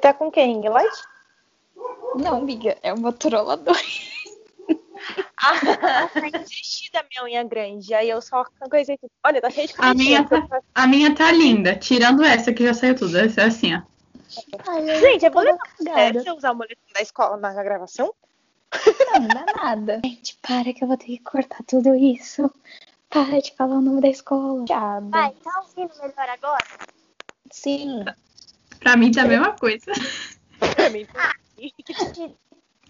tá com quem? Ring Light? Não, amiga, é Motorola 2. Ah, tá desistida a minha unha grande. Aí eu só coisei tudo. Olha, tá cheio de A minha, tá, a minha tá linda, tirando essa que já saiu tudo. Essa é assim, ó. Ai, Gente, é a sério você usar o moletom da escola na gravação? Não, não dá nada. Gente, para que eu vou ter que cortar tudo isso. Para de falar o nome da escola. Vai, tá ouvindo melhor agora? Sim. Pra mim tá a mesma coisa. Pra mim, tá.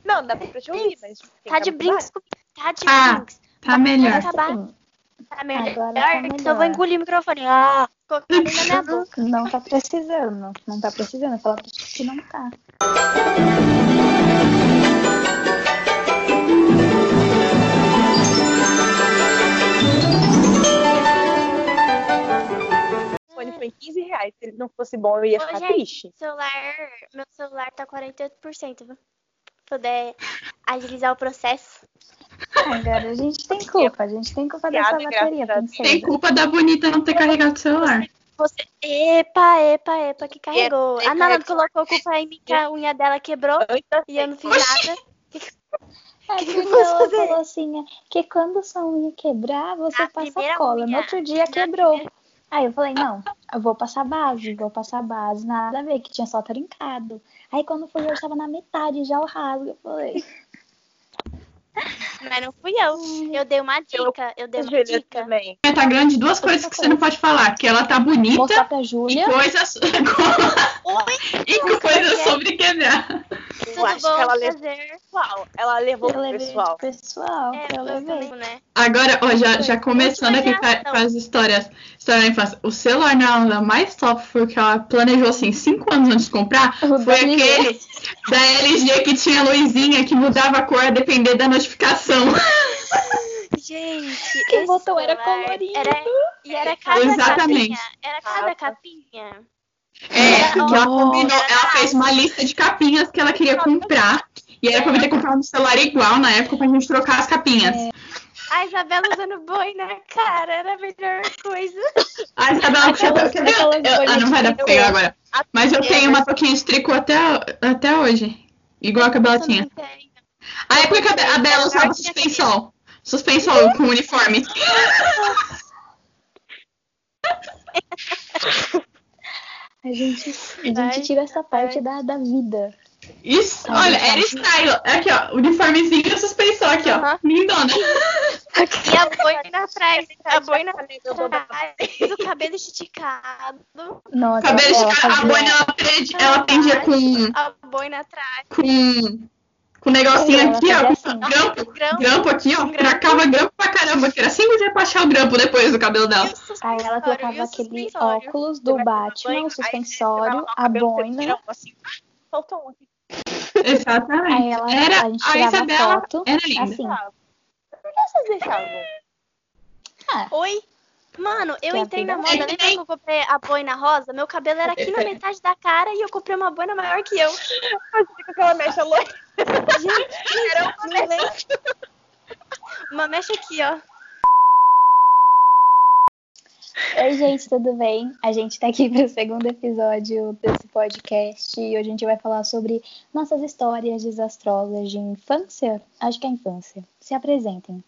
Não, dá pra te ouvir, mas. Tá de brinks comigo. Tá de Ah, brinks. Tá melhor. Tá melhor. Agora tá Então eu melhor. vou engolir o microfone. Ah, boca. Não tá precisando. Não tá precisando. Fala pra ti que não tá. Foi 15 reais. Se ele não fosse bom, eu ia Ô, ficar gente. triste. Celular, meu celular tá 48%, viu? Poder agilizar o processo. Agora a gente tem culpa. A gente tem culpa dessa bateria, a. Tem culpa da bonita não ter carregado o celular. Você. Epa, epa, epa, que carregou. Epa, A Nala epa, colocou culpa em mim que a unha dela quebrou e eu não fiz nada. A que posso ela fazer? falou assim, que quando sua unha quebrar, você Na passa cola. No unha. outro dia quebrou. Aí eu falei, não, eu vou passar base, vou passar base, nada a ver, que tinha só trincado. Aí quando foi, eu estava na metade já o rasgo. Eu falei, Mas não fui eu. Eu dei uma dica. Eu dei uma Júlia dica. também. Tá grande duas coisas que você não pode falar. Que ela tá bonita e coisas, e coisas sobre quebrar. Eu Tudo acho bom que ela levou pessoal. Ela levou Eu pro levei pessoal. pessoal, É, eu eu levei. né? Agora, ó, já, já começando aqui com as histórias, história da infância. O celular não, mais top foi o que ela planejou assim, cinco anos antes de comprar. O Foi da LG. aquele da LG que tinha luzinha que mudava a cor a depender da notificação. Gente, Que botão era colorido. Era, e era cada Exatamente. capinha. Era cada capinha. É, que ela combinou, ela fez uma lista de capinhas que ela queria comprar. E era pra eu ter comprado um celular igual na época pra gente trocar as capinhas. A Isabela usando boi na cara era a melhor coisa. A Isabela com chapéu, Ah, não vai dar pra pegar agora. Mas eu tenho uma touquinha de tricô até, até hoje. Igual a que a Bela tinha. Tenho. A época que a Be- a Bela usava suspensol. Suspensol com uniforme. A gente, a gente tira essa parte da, da vida. Isso, Ai, olha, era style. Aqui, ó, uniformezinho e suspensol aqui, ó. Aham. Lindona. E a boi na trás. A boi na Eu dou pra- trás. O cabelo esticado. Nossa, Cabelo ela esticado. A boina, ela prende- ela prendia com, A boi na trás. Com, com negocinho Ela aqui, ó. Com assim. grampo. Grampo. Grampo aqui, ó. Grampo. Tracava grampo pra caramba. Que era dias pra achar o grampo depois do cabelo dela. Aí ela colocava aquele óculos do Batman, o suspensório, a boina. Assim, faltou um aqui. Exatamente. Aí ela, era, a gente a Isabela foto. era linda. Assim, Por que vocês deixavam? Oi? Mano, eu Que a entrei na moda, É que lembra que eu comprei a boina rosa? Meu cabelo era aqui na metade da cara e eu comprei uma boina maior que eu. Com aquela mecha loira. Gente, Era uma lembro. Uma mecha aqui, ó. Oi, gente, tudo bem? A gente tá aqui pro segundo episódio desse podcast e hoje a gente vai falar sobre nossas histórias desastrosas de infância. Acho que é infância. Se apresentem.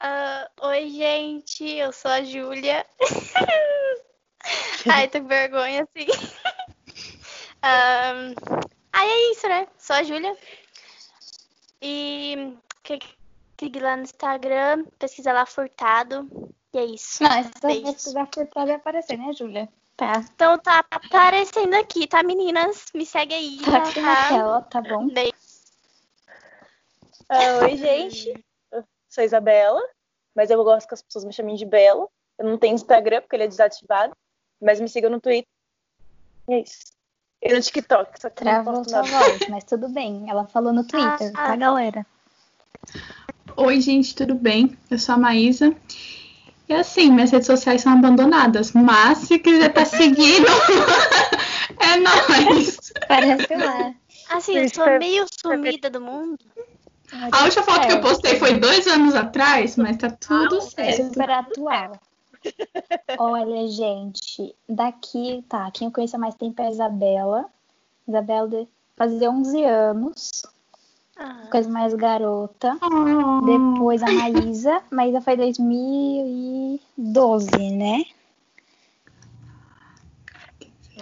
Ah, Oi, gente, eu sou a Júlia. Ai, tô com vergonha, assim. Ai, é isso, né? Sou a Júlia. E que- siga lá no Instagram, pesquisa lá Furtado. E é isso. Não, essa Beijos. pesquisar por trás vai aparecer, né, Júlia? Tá. Então tá aparecendo aqui, tá, meninas? Me segue aí. Tá aqui na tela, tá bom? Beijo. Ah, oi, gente. Eu sou a Isabela, mas eu gosto que as pessoas me chamem de Bela. Eu não tenho Instagram porque ele é desativado, mas me sigam no Twitter. E é isso. E no TikTok, só que eu não Travou posto sua nada. voz, mas tudo bem. Ela falou no Twitter, Ah, tá, galera? Oi, gente, tudo bem? Eu sou a Maísa. E assim, minhas redes sociais são abandonadas, mas se quiser tá seguindo, é nóis. Parece lá. Assim, eu sou meio sumida do mundo. A última foto que eu postei foi dois anos atrás, mas tá tudo É certo. super atual. Olha, gente, daqui, tá, quem eu conheço há mais tempo é a Isabela. Isabela fazia 11 anos, Ah, coisa mais garota. Oh. Depois a Maísa. Maísa foi 2012, né?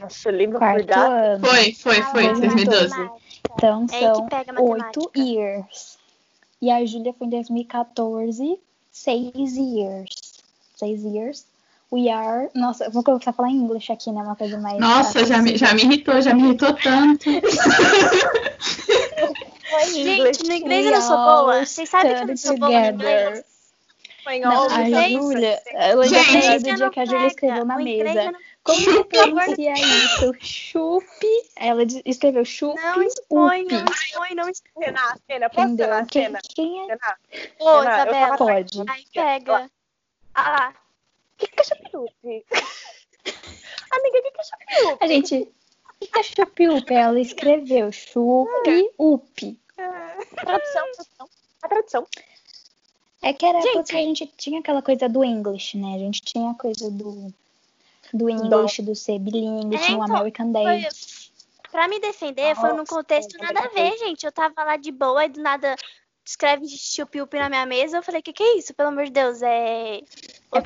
Nossa, eu lembro por Quarto data. Foi, foi, foi, Ah, 2012. matemática. Então É são oito years. E a Júlia foi em 2014, seis years. Seis years. We are. Nossa, eu vou começar a falar em inglês aqui, né? Uma coisa mais. Nossa, já me, já me irritou, já me irritou tanto. Gente, no inglês eu não sou boa. Vocês sabem que eu não sou boa no inglês? espanhol. Não, a sabe Júlia, do dia que a Júlia escreveu na mesa. Como que Chupi. pronuncia isso? Chupi. Ela escreveu chupi, Não expõe, não expõe, não expõe. Cena, cena, posso Entendeu? cenar, Quem, cena? quem é? Ô, Isabela, Pode. aí pega. Ah lá. O que que é chapirupi? Amiga, o que que é chapirupi? A gente. O que é chupi upi? Ela escreveu chupi upi. Tradução, tradução. A tradução. É que era Gente. porque a gente tinha aquela coisa do English, né? A gente tinha a coisa do, do English, do ser bilíngue, É, tinha o então, American Foi, Day. pra me defender, foi num Nossa, contexto eu nada a ver, gente. Eu tava lá de boa e do nada escreve chupi-upi na minha mesa. Eu falei, que que é isso? Pelo amor de Deus, é...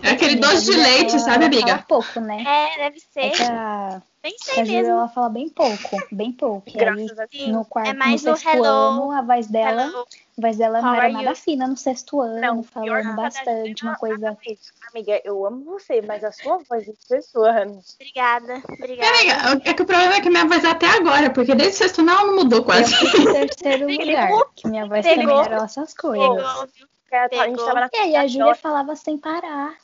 É aquele doce de leite, sabe, amiga? Fala pouco, né? É, deve É ser. que a, Nem sei a Júlia, ela fala bem pouco, bem pouco. E aí, Graças a Deus. Sim, no quarto, é mais no sexto hello, ano, a voz dela, Hello. a voz dela não How era nada you? fina no sexto ano, Não, falando bastante, uma coisa... Amiga, eu amo você, mas a sua voz é sussurrando. Obrigada, obrigada. Amiga, é que o problema é que minha voz é até agora, porque desde o sexto não, não mudou Eu quase. em terceiro lugar, que minha voz Pegou. também era essas coisas. Pegou, viu? Porque a gente Pegou. tava na E aí a Júlia falava sem parar.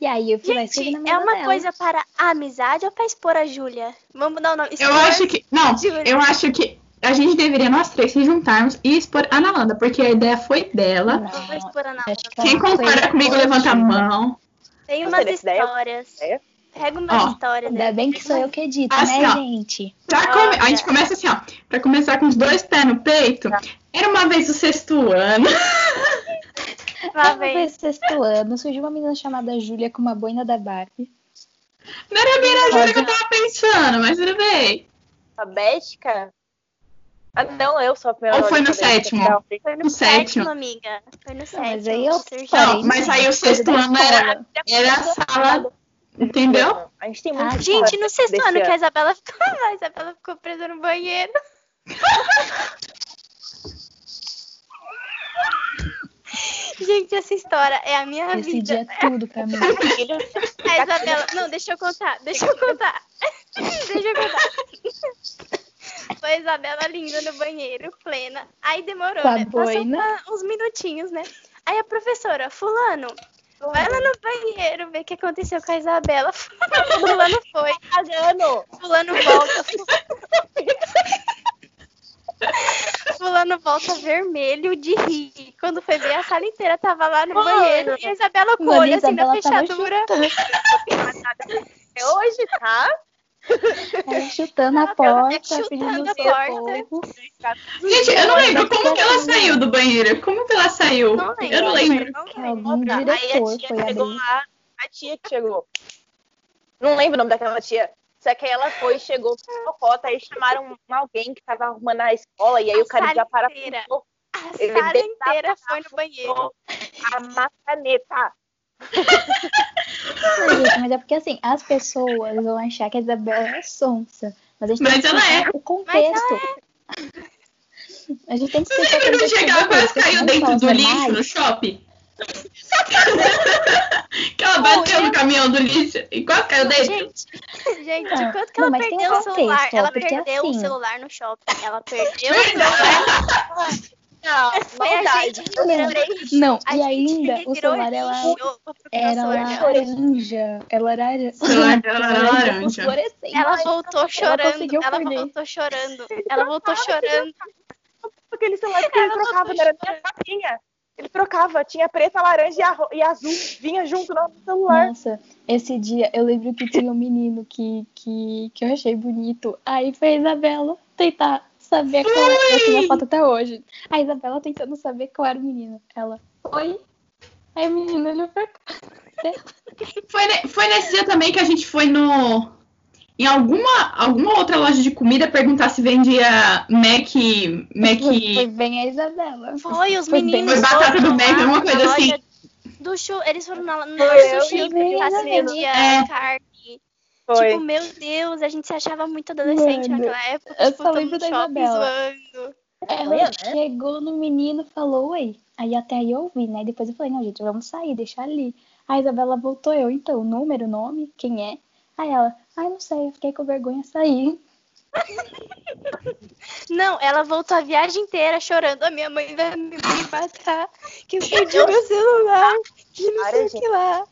E aí eu fui lá e escrevi na Gente, é uma dela. coisa para a amizade ou para expor a Júlia? Vamos dar o nome. Eu acho que. Não, Júlia. eu acho que a gente deveria, nós três, se juntarmos e expor a Nalanda, porque a ideia foi dela. Não, Vamos expor a Nalanda. Quem concorda comigo, levanta a mão. Tem umas histórias. ideia- Pega umas Ó, histórias. Ainda né? bem que sou eu que edito, Assim, né, ó. gente? Come- A gente começa assim, ó. Pra começar com os dois pés no peito. Era uma vez o sexto ano. Uma vez sexto ano, surgiu uma menina chamada Júlia com uma boina da Barbie. Não era bem a Júlia que eu tava pensando, mas tudo bem. alfabética. Ah, não, eu sou a primeira. Ou foi no sétimo? Não, Foi no, No sétimo. sétimo, amiga. Foi no sétimo. mas aí eu Não, mas aí o sexto ano era, escola. era a sala. Entendeu? A gente tem muito. Ah, Gente, no sexto ano que a Isabela ficou. A Isabela ficou presa no banheiro. Gente, essa história é a minha Esse vida. dia é tudo pra mim. A Isabela. Não, deixa eu contar. Deixa eu contar. deixa eu contar. Foi a Isabela linda no banheiro, plena. Aí demorou, Com a né? Passou uns minutinhos, né? Aí a professora, fulano, vai lá no banheiro ver o que aconteceu com a Isabela. Fulano foi. Fulano volta. Fulano volta vermelho de rir. Quando foi ver, a sala inteira tava lá no Mano. banheiro. E a Isabela com o olho assim na fechadura. É hoje, tá? Ela chutando a porta, chutando pedindo a porta. Gente, eu não lembro como que ela saiu do banheiro. Como que ela saiu? Não lembro. Eu não lembro. Não lembro. algum Aí a tia foi chegou abrir. lá, a tia que chegou. Não lembro o nome daquela tia. Só que aí ela foi, chegou com fofota, aí chamaram alguém que tava arrumando a escola, e aí A o cara já para inteira. A Ele sala inteira foi no banheiro. a maçaneta. Gente, mas é porque assim, as pessoas vão achar que a Isabela é sonsa. Mas a gente Mas tem que é. o contexto. A gente tem que explicar contexto. de chegar quase coisa, caiu dentro do lixo no shopping? Que ela bateu no caminhão do lixo e quase caiu dentro. Gente, gente, Não, enquanto que não, ela perdeu um o celular, ela perdeu o assim- celular no shopping. Ela perdeu o celular. Não, que retirou- Não, e ainda o celular ela lixo pro era laranja. Ela era O laranja. Ela voltou chorando. Ela voltou chorando. Ela voltou chorando. Aquele celular que ele Ela trocava, era nem a capinha. Ele trocava, tinha preta, laranja e, e azul. Vinha junto no celular. Nossa, esse dia eu lembro que tinha um menino que, que, que eu achei bonito. Aí foi a Isabela tentar saber qual era. Eu tenho a foto até hoje. A Isabela tentando saber qual era o menino. Ela, oi? Aí o menino olhou pra cá. Foi, ne- foi nesse dia também que a gente foi no. Em alguma, alguma outra loja de comida perguntar se vendia Mac. Mac. Foi bem a Isabela. Foi, os Foi bem- meninos. Foi batata foram do Mac, alguma coisa assim. Do chu... Eles foram na, na Foi sushi e perguntar se vendia É. carne. Foi. Tipo, meu Deus, a gente se achava muito adolescente Mano, naquela época. eu tipo, só lembro no da Isabela. zoando. Ela né? chegou no menino e falou, oi. Aí até aí eu ouvi, né? Depois eu falei, não, gente, vamos sair, deixar ali. A Isabela voltou eu, então, número, nome, quem é? Aí ela, ai, não sei, eu fiquei com vergonha de sair. Não, ela voltou a viagem inteira chorando. A minha mãe vai me matar. Que eu perdi meu celular. Que não Para, sei o que lá.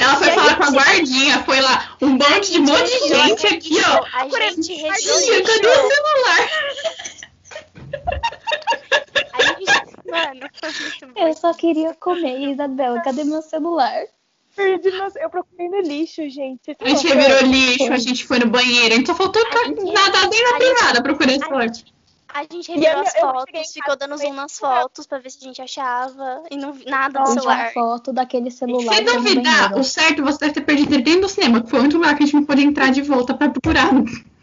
Ela foi falar com a guardinha, foi lá, um monte de um monte de gente aqui, ó. A gente registrou. cadê o celular? Aí, mano, foi muito bom. Eu só queria comer, Isabela, cadê meu celular? Perdi, eu procurei no lixo, gente. A gente revirou lixo, a gente foi no banheiro, a gente só faltou ca- nadar bem na gente- privada procurando esse a celular. A gente revirou as eu fotos, ficou dando zoom nas muito fotos pra ver se a gente achava. E não vi nada Tinha celular. foto daquele celular Se no duvidar, o certo você deve ter perdido ele dentro do cinema, que foi o único lugar que a gente não pôde entrar de volta pra procurar.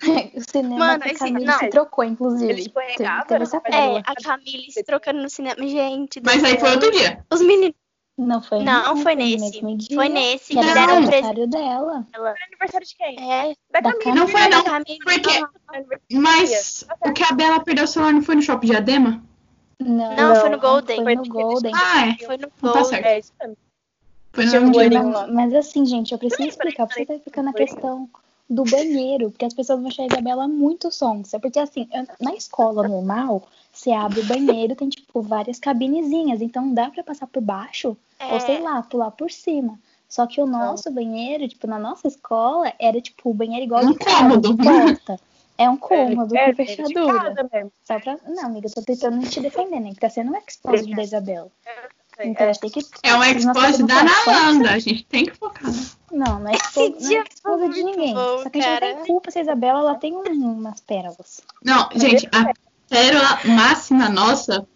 O cinema Mano, que a esse- Camille não. se trocou, inclusive. Teve, teve essa. É, a Camille se trocando no cinema. Gente, Mas aí foi outro dia. Os meninos. Não foi Não, foi nesse. mesmo dia, Foi nesse Que que era o deram um aniversário dela. Foi aniversário de quem? É, Da Da Camila. Não foi não, porque... Mas o que a Bela perdeu o celular não foi no shopping de Adema? Não, Não, foi no Golden. Foi no Golden. Ah, é. Foi no Não tá Gold. certo. É isso mesmo. Foi no olhinho. Mas, mas assim, gente, eu preciso explicar pra você tá ficando a questão do banheiro, porque as pessoas vão achar a Isabela muito sonsa. Porque assim, eu- na escola normal, você abre o banheiro, tem tipo várias cabinezinhas, então dá pra passar por baixo, É. ou sei lá, pular por cima. Só que o nosso banheiro, tipo, na nossa escola, era tipo o banheiro igual Um de cômodo. de porta. É um cômodo É, com é de fechadura. Só pra... Não, amiga, eu tô tentando te defender, né? Que tá sendo um exposed da Isabela. Então É. a gente tem que. É um expose da. Nalanda, a gente tem que focar. Não, não é Esse expo- não dia é exposa foi de ninguém. bom, Só que a gente não cara. tem culpa se a Isabela ela tem um- umas pérolas. Não, gente, a pérola máxima nossa,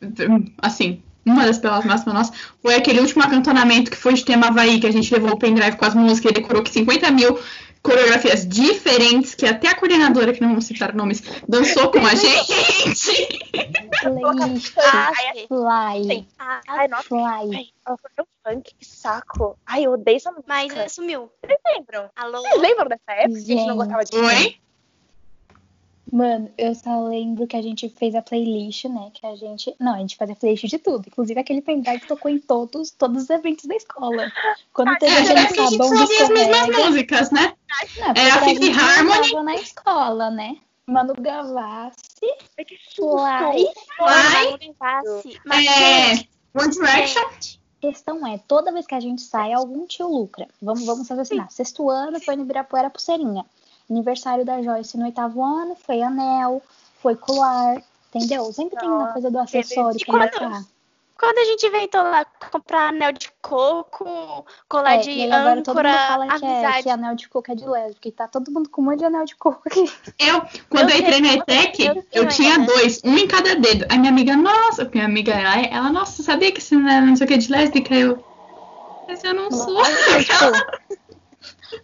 assim, uma das pérolas máximas nossas, foi aquele último acantonamento que foi de tema Havaí, que a gente levou o pendrive com as músicas e decorou que 50 mil coreografias diferentes, que até a coordenadora, que não vou citar nomes, dançou com a gente. Playlist, fly, Ai, nossa. fly. Ai, ela foi meu funk, que saco. Ai, eu odeio essa música. mas ela sumiu. Vocês lembram? Alô? Vocês lembram dessa época que a gente não gostava de Oi? Mano, eu só lembro que a gente fez a playlist, né? Que a gente. Não, a gente fazia playlist de tudo. Inclusive aquele pendrive tocou em todos, todos os eventos da escola. Quando teve É, a gente sabão de fazia as mesmas músicas, né? Não, É, a Fifi Harmony. na escola, né? Manu Gavassi, Fly. Fly. É, One Direction. A questão é, toda vez que a gente sai, algum tio lucra. Vamos, vamos raciocinar. Sexto ano foi no Ibirapuera Pulseirinha. Aniversário da Joyce no oitavo ano foi anel, foi colar, entendeu? Sempre tem uma coisa do acessório E pra quando- quando a gente inventou lá comprar anel de coco, colar É, de e agora todo mundo âncora, fala que, é, amizade. que anel de coco é de lésbica. E tá todo mundo com um monte de anel de coco aqui. Eu, quando eu Eu entrei na ETEC, eu tinha ainda. dois, um em cada dedo. Aí minha amiga, nossa, minha amiga, ela, ela nossa, sabia que isso não era não sei o que de lésbica? Eu, mas eu não sou.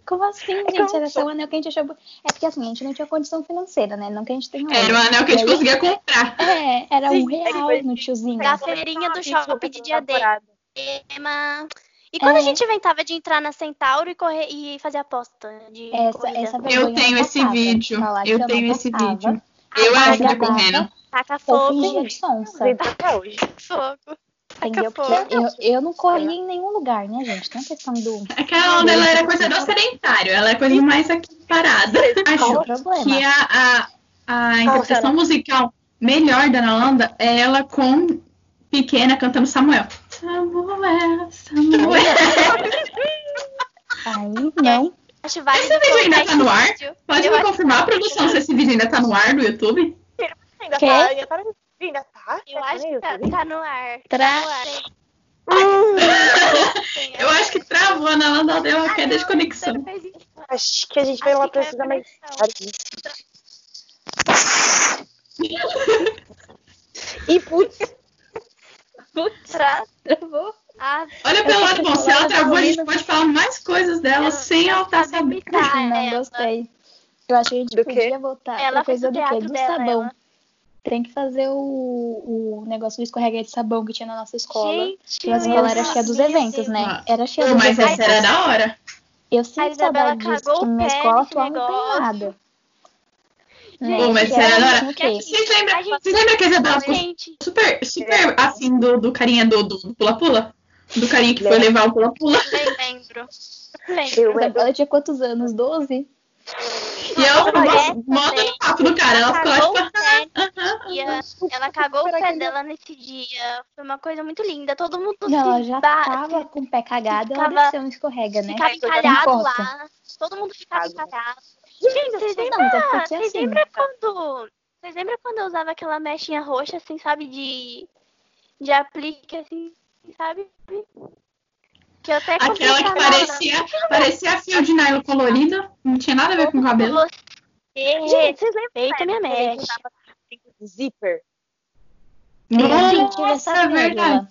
Como assim, gente? como Era só o anel que a gente achou. É porque assim, a gente não tinha condição financeira, né? Não que a gente tenha. Era o anel que a gente aí- conseguia comprar. É, era um é real no tiozinho. Da feirinha do shopping de Diadema. E quando É. a gente inventava de entrar na Centauro e correr e fazer aposta de Essa, essa Eu tenho esse passava. vídeo. Eu não tenho esse passava. vídeo. Eu ajuda gravava. correndo. Taca Eu fogo, de sonsa. Hoje. fogo. Entendeu? Taca Porque eu, eu não corria em nenhum lugar, né, gente? Tem a questão do. Aquela onda, ela era coisa do sedentário. Ela é coisa mais aqui parada. Qual Acho o problema? que a, a, a interpretação musical melhor da Nalanda é ela com pequena cantando Samuel. Samuel, Samuel. Aí não. Acho válido Esse vídeo ainda tá no ar? Pode Eu me acho confirmar, produção, se esse vídeo ainda tá no ar no YouTube? Tá, ainda tá, tá? Eu Tá acho que tá, YouTube? tá no ar. Tra- Tá no ar. Eu acho que travou, a Nalanda deu uma Ah, queda de não, conexão. Acho que a gente vai Acho lá precisar mais. E putz, Tra- Travou. Ah, Olha pelo lado bom, se ela travou, a gente pode falar mais coisas dela Eu- sem ela estar sabe sabendo. Não ela. gostei. Eu acho que a gente Do quê? podia voltar Ela coisa o do quê? Do dela, sabão. ela. Tem que fazer o, o negócio do escorreguete de sabão que tinha na nossa escola. Gente, E a eu escola era cheia dos eventos, né? Ah. Era cheia dos mas eventos. essa era da hora. Eu A sinto Isabela saudade disso, que na pé escola atual não tem nada. Né? Pô, mas Que era da hora. Vocês lembram, gente- vocês lembram que a Isabela Gente, super, super assim do, do carinha do do do pula-pula? Do carinha que foi Lembro. levar o pula-pula. nem lembro. Lembro. Eu A Isabela tinha quantos anos? 12? E ela mostra daí, no papo do cara. Ela ficou lá cagou tipo, dia, ela cagou o pé dela nesse dia. Foi uma coisa muito linda. Todo mundo E ela já ba- tava com o pé cagado, ela ficava- desceu um escorrega, né? ficava Não encalhado lá. Todo mundo ficava encalhado. Gente, vocês lembram, é vocês assim- lembram quando. Vocês lembram quando eu usava aquela mechinha roxa, assim, sabe, de. de aplique, assim, sabe? Que eu até Aquela que parecia, parecia fio de nylon colorido. Não tinha nada a ver com o cabelo. Gente, vocês lembram respeita minha gente usava zíper? Eu tive essa é verdade.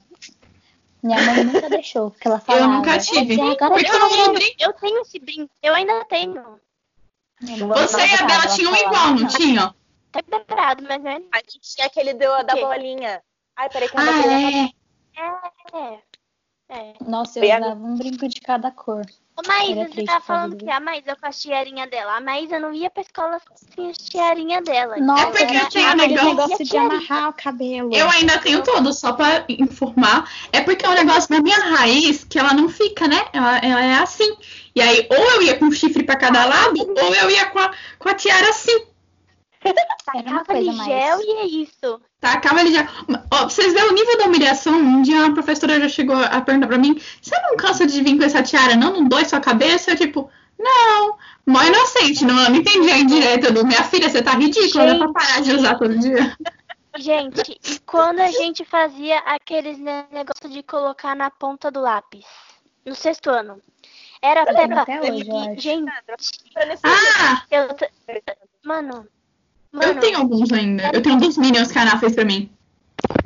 Minha mãe nunca deixou, porque ela falava. Eu nunca tive. "Você agora Porque eu não brinco. Eu tenho esse brinco, eu ainda tenho. Você e a Bela tinham igual, não tinham? Tá preparado, mas eu ainda A gente tinha aquele do, da bolinha. Ai, peraí que eu não Ah, é. É. É. Nossa, eu Foi a- usava um brinco de cada cor. Ô, Maísa, Era você tá falando do- que a Maísa com a tiarinha dela. A Maísa não ia pra escola sem a tiarinha dela. Nossa, porque era eu tenho um negócio- negócio de amarrar o cabelo. Eu ainda tenho todo, só pra informar. É porque é um negócio da minha raiz que ela não fica, né? Ela, ela é assim. E aí, ou eu ia com um chifre pra cada lado, ou eu ia com a, com a tiara assim. Era uma coisa de mais- gel e é isso. Tacava ele já. Ó, pra vocês verem o nível da humilhação, um dia uma professora já chegou a perguntar pra mim: você não cansa de vir com essa tiara, não? Não dói sua cabeça? Eu, tipo, não. Mó inocente, não, não entendi a indireta do minha filha, você tá ridícula, dá pra parar de usar todo dia. Gente, e quando a gente fazia aqueles ne- negócio de colocar na ponta do lápis? No sexto ano. Era Peppa. até hoje, eu e, acho. gente, Ah, eu. Mano. Mano. eu tenho alguns ainda. Eu tenho alguns Minions que a Ana fez pra mim.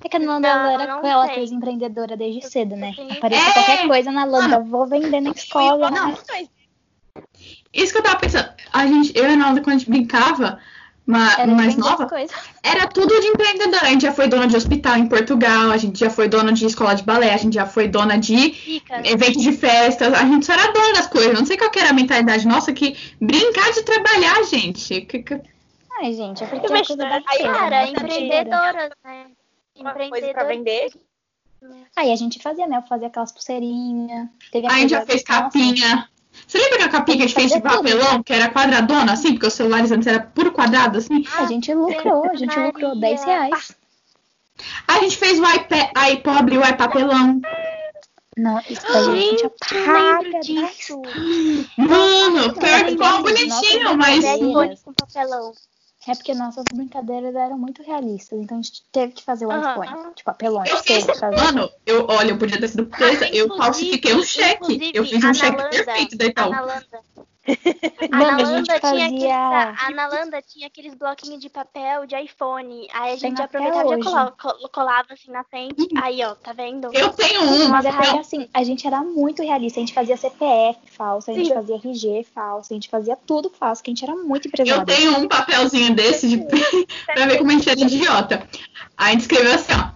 É que a Nanda Não, ela era sei. coisa empreendedora desde cedo, né? Sim. Aparecia É. qualquer coisa na Nanda, vou vender na escola. Não. Isso que eu tava pensando. A gente, eu e a Nalda, quando a gente brincava, ma- Era mais nova, era tudo de empreendedora. A gente já foi dona de hospital em Portugal, a gente já foi dona de escola de balé, a gente já foi dona de eventos de festas, a gente só era dona das coisas. Não sei qual que era a mentalidade nossa que brincar de trabalhar, gente. Que- que- Ai, gente, é porque Mas, é coisa né, da aí, feira, Cara, empreendedoras, né? Uma coisa pra Empreendedoras. vender. Aí a gente fazia, né? Eu fazia aquelas pulseirinhas. Teve A gente já fez capinha. Você lembra que a capinha que a gente fez de Fazia tudo. papelão, que era quadradona, assim, porque os celulares antes era puro quadrado, assim? A gente lucrou, a gente lucrou 10 reais. A gente fez o iPad, iPobre, o iPapelão. Não, isso daí a gente apaga. disso. Mano, pior que ficou bonitinho, mas. IPhone com papelão. É porque nossas brincadeiras eram muito realistas, então a gente teve que fazer o iPhone. Tipo, apelões, Eu teve que fazer. mano, eu, olha, eu podia ter sido presa, eu Inclusive- falsifiquei um cheque. Eu fiz um cheque perfeito da Itaú. A Nalanda. A Mano, a Nalanda gente tinha aqueles, fazia. a Nalanda tinha aqueles bloquinhos de papel de iPhone. Aí a gente Tem aproveitava e colava, col- colava assim na frente. Aí, ó, tá vendo? Eu tenho um, Mas é papel. assim, a gente era muito realista. A gente fazia CPF falso, a gente Sim. fazia RG falso, a gente fazia tudo falso, que a gente era muito Eu empresário. tenho um papelzinho desse de... pra ver como a gente era idiota. Aí a gente escreveu assim, ó.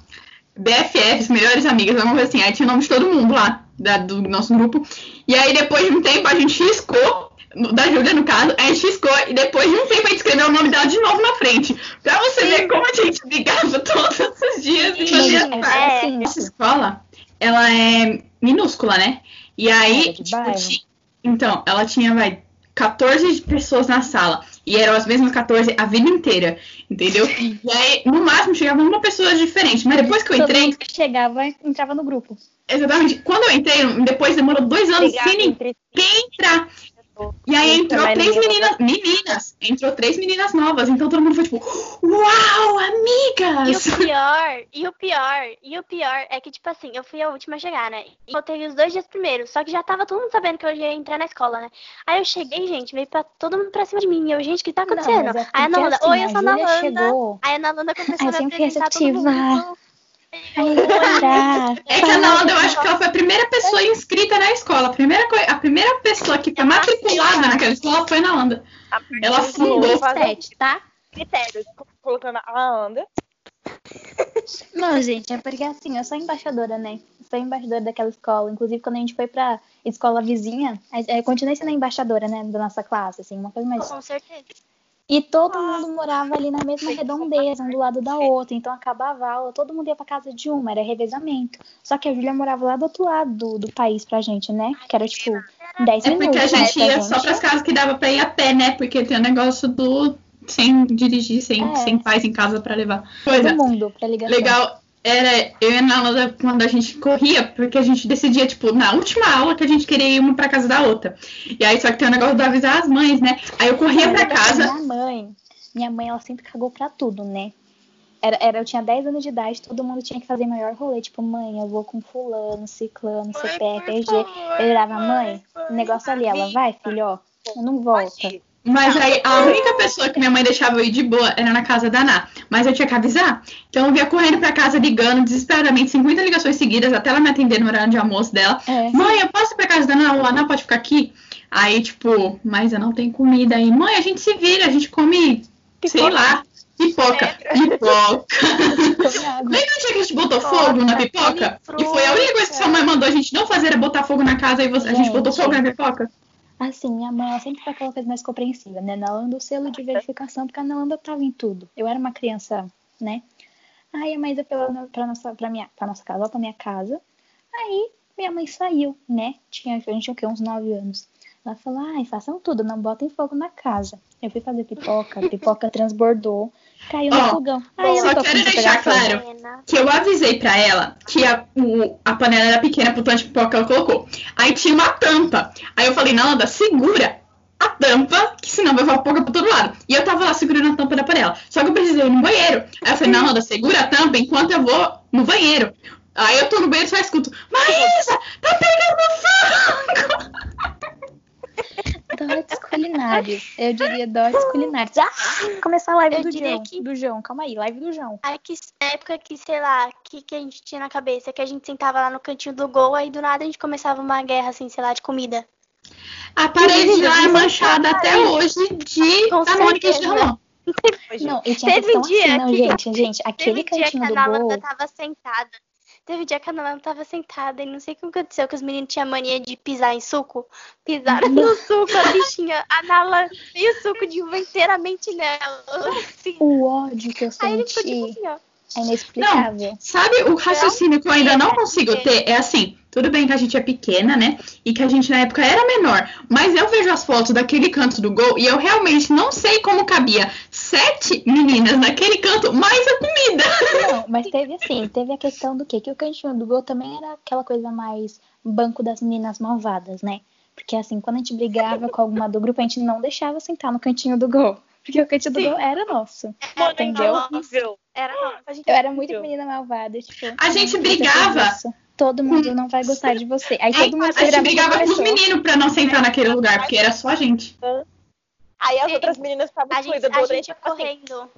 BFFs, melhores amigas, vamos ver assim. Aí tinha o nome de todo mundo lá, da- do nosso grupo. E aí depois de um tempo a gente riscou, da Júlia no caso, a gente riscou e depois de um tempo a gente escreveu o nome dela de novo na frente. Pra você ver como a gente brigava todos os dias e fazia é parte. Essa escola, ela é minúscula, né? E aí, Era de tipo, então, ela tinha, vai, 14 pessoas na sala. E eram as mesmas 14 a vida inteira, entendeu? E aí, no máximo, chegava uma pessoa diferente. Mas depois que eu entrei, que chegava entrava no grupo. exatamente, quando eu entrei, depois demorou dois anos Brigava sem ninguém entrar. E aí entrou três meninas, meninas, entrou três meninas novas, então todo mundo foi tipo, uau, E amigas! o pior, e o pior, e o pior é que, tipo assim, eu fui a última a chegar, né? E voltei os dois dias primeiros, só que já tava todo mundo sabendo que eu ia entrar na escola, né? Aí eu cheguei, gente, veio pra todo mundo pra cima de mim. E eu, gente, o que tá acontecendo? Não, é Aí a Nalanda, assim, oi, eu sou a Nalanda. chegou- Aí a Nalanda começou a me apresentar todo mundo. É que a Nalanda, eu acho que ela foi a primeira pessoa inscrita na escola. A primeira, a primeira pessoa que foi matriculada naquela escola foi a Nalanda. A Ela fundou. Sete, tá? critérios, colocando a Anda. Não, gente, é porque assim, eu sou embaixadora, né? Sou embaixadora daquela escola. Inclusive, quando a gente foi pra escola vizinha, eu continuei sendo a embaixadora, né, da nossa classe, assim, uma coisa mais. Com certeza. E todo mundo morava ali na mesma redondeza, um do lado da outra. Então acabava a aula, todo mundo ia pra casa de uma, era revezamento. Só que a Júlia morava lá do outro lado do, do país pra gente, né? Que era tipo 10 É minutos. porque a né, gente pra ia só pras casas que dava pra ir a pé, né? Porque tem o negócio do sem dirigir, sem, É. sem pais em casa pra levar. Coisa Todo mundo pra ligação. legal era eu e a Nalanda quando a gente corria, porque a gente decidia, tipo, na última aula que a gente queria ir uma pra casa da outra. E aí, só que tem o negócio de avisar as mães, né? Aí eu corria pra casa. Minha mãe, minha mãe, ela sempre cagou pra tudo, né? Era, era, eu tinha 10 anos de idade, todo mundo tinha que fazer maior rolê. Tipo, mãe, eu vou com fulano, ciclano, CPF, RG. Eu virava, mãe, o negócio ali, ela, vai, filho, ó, não volta. Mas aí a única pessoa que minha mãe deixava eu ir de boa era na casa da Ná. Mas eu tinha que avisar. Então eu via correndo pra casa ligando desesperadamente, 50 ligações seguidas, até ela me atender no horário de almoço dela. É. Mãe, eu posso ir pra casa da Ana? Ou a Ana pode ficar aqui? Aí, tipo, mas eu não tenho comida aí. Mãe, a gente se vira, a gente come, sei lá, pipoca. Pipoca. Come água. Lembra o dia que a gente botou fogo na pipoca? E foi a única coisa que sua mãe mandou a gente não fazer era botar fogo na casa e você- a gente Gente. botou fogo na pipoca? Assim, minha mãe, ela sempre foi aquela coisa mais compreensiva, né? Na Nalanda, o selo de verificação, porque a Nalanda tava em tudo. Eu era uma criança, né? Aí a mãe ia pela, pra, nossa, pra, minha, pra nossa casa, lá pra minha casa. Aí minha mãe saiu, né? Tinha, a gente tinha o quê? Uns 9 anos. Ela falou, ai, façam tudo, não botem fogo na casa. Eu fui fazer pipoca, a pipoca transbordou, caiu no Ó, fogão. Eu só quero deixar claro que eu avisei pra ela que a, o- a panela era pequena pro tanto de pipoca que ela colocou. Aí tinha uma tampa. Aí eu falei, Nalanda, segura a tampa, que senão vai voar pipoca pra todo lado. E eu tava lá segurando a tampa da panela. Só que eu precisei ir no banheiro. Aí eu falei, Nalanda, segura a tampa enquanto eu vou no banheiro. Aí eu tô no banheiro e só escuto, Maísa, tá pegando fogo! Dotes culinários. Eu diria dotes culinários. Ah, começar a live Eu do diria João. que- Do João, calma aí, live do João. Aí que época que, sei lá, que, que a gente tinha na cabeça, que a gente sentava lá no cantinho do gol, aí do nada a gente começava uma guerra, assim, sei lá, de comida. A parede lá é manchada até hoje de Com da Mônica certeza. derramou. Não, e tinha Teve um dia assim, não, que- gente, gente, aquele Teve um dia que cantinho a do Nalanda gol. tava sentada. Teve um dia que a Nalanda tava sentada e não sei o que aconteceu, que os meninos tinham mania de pisar em suco. Pisaram no suco, a bichinha. A Nalanda e o suco de uva inteiramente nela. Assim. O ódio que eu Aí ele ficou senti tipo assim, ó. é inexplicável. Sabe, o raciocínio que eu ainda não consigo ter é assim, tudo bem que a gente é pequena, né? E que a gente na época era menor. Mas eu vejo as fotos daquele canto do gol e eu realmente não sei como cabia sete meninas naquele canto, mais a comida. Não, mas teve assim, teve a questão do quê? Que o cantinho do gol também era aquela coisa mais banco das meninas malvadas, né? Porque assim, quando a gente brigava com alguma do grupo, a gente não deixava sentar no cantinho do gol. Porque o cantinho do Sim. gol era nosso. Era Entendeu? Horrível. Era nossa. Gente Eu era muito menina malvada, tipo. A gente "Não, você brigava. Todo mundo não vai gostar de você. Aí É, todo mundo a gente brigava com os meninos pra não sentar naquele lugar, porque era só a gente. Aí as Sim. outras meninas estavam excluídas do a gente tipo assim, correndo.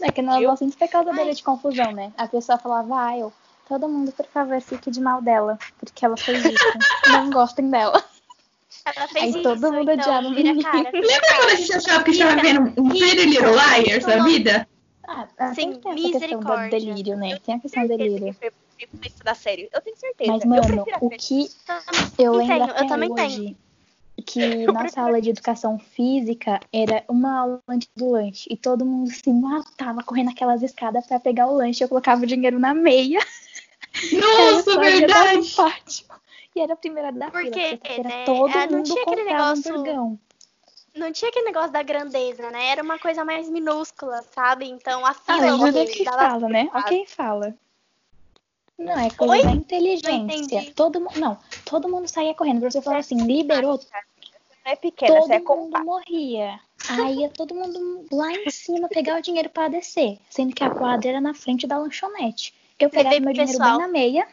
É que nós gostamos foi causadora de confusão, né? A pessoa falava, ah, eu, todo mundo, por favor, fique de mal dela, porque ela fez isso. não gostem dela. Ela fez Aí isso, todo mundo então, odiava o menino. cara. Lembra quando a gente achava que estava vendo um Pretty Little Liars da vida? Ah, ah, Sim, sempre tem essa questão do misericórdia. delírio, né? Tem a questão do delírio. que foi. Eu tenho certeza. Mas, eu mano, o que eu Tenho, lembro eu até também tenho. hoje que nossa aula de educação física era uma aula antes do lanche e todo mundo se matava correndo aquelas escadas pra pegar o lanche. Eu colocava o dinheiro na meia. Nossa, eu verdade! E era a primeira da Porque, fila. Sexta-feira né, todo é, não mundo tinha aquele um negócio- burgão. Não tinha aquele negócio da grandeza, né? Era uma coisa mais minúscula, sabe? Então a Ah, fila ajuda ok, quem dava fala, né? fácil. Ok, fala. Não, é coisa Oi? da Não inteligência. entendi. Todo mundo, não, todo mundo saía correndo. O professor falava assim, liberou, Não é pequena, todo você é mundo morria. Aí ia todo mundo lá em cima pegar o dinheiro pra descer. Sendo que a quadra era na frente da lanchonete. Eu pegava meu dinheiro pessoal. bem na meia.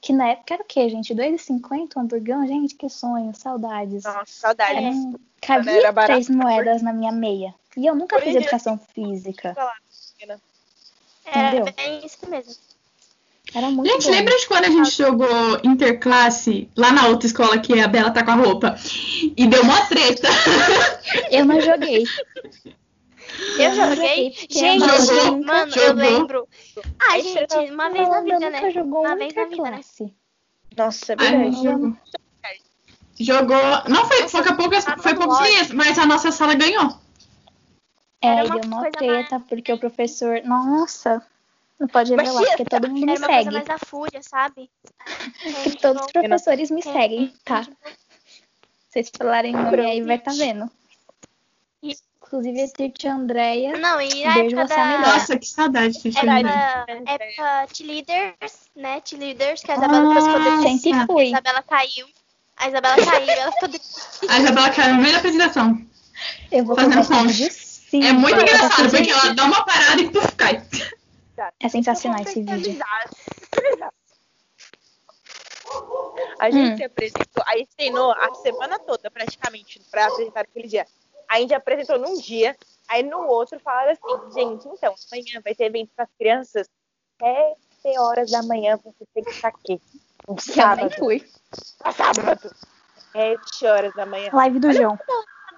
Que na época era o quê, gente? R$2,50 um hamburgão? Gente, que sonho, saudades. Nossa, saudade. Era um- Cabia era barato, três moedas na minha meia. E eu nunca Hoje fiz educação física. Era Entendeu? bem isso mesmo. Era muito Gente, bom. lembra de quando a gente jogou interclasse lá na outra escola que a Bela tá com a roupa? E deu uma treta. Eu não joguei. Eu não joguei. porque Gente, Mônica- mano, eu lembro. Ai, Aí gente, uma vez na vida, né? jogou Uma vez na vida, né? Nossa, é verdade. Jogou. Jogou. Não foi, foi poucas, foi poucos dias, mas a nossa sala ganhou. É, deu uma coisa treta, porque o professor. Nossa, não pode Mas revelar, porque todo mundo me Era uma coisa segue. mais da fúria, sabe? Todos os professores me Gente, seguem, tá? Vocês falarem nome aí, vai tá vendo. Inclusive, a tia Andréia. Não, e na Beijo, época é a da... Nossa, que saudade de Era Xandra. época, T-Leaders, né? T-Leaders, que a Isabela. Ah, Sempre A fui. Isabela caiu. A Isabela caiu, ela ficou... A Isabela caiu no meio da apresentação. Eu vou Fazendo um sim. É muito engraçado, porque ela dá uma parada e puf, cai. É sensacional esse vídeo. A gente Hum. se apresentou, a gente treinou a semana toda, praticamente, pra apresentar aquele dia. A gente apresentou num dia, aí no outro falaram assim, gente, então, amanhã vai ter evento para as crianças, sete horas da manhã você tem que estar aqui. Um Eu sábado. fui. Um sábado. Sete horas da manhã. Live do João.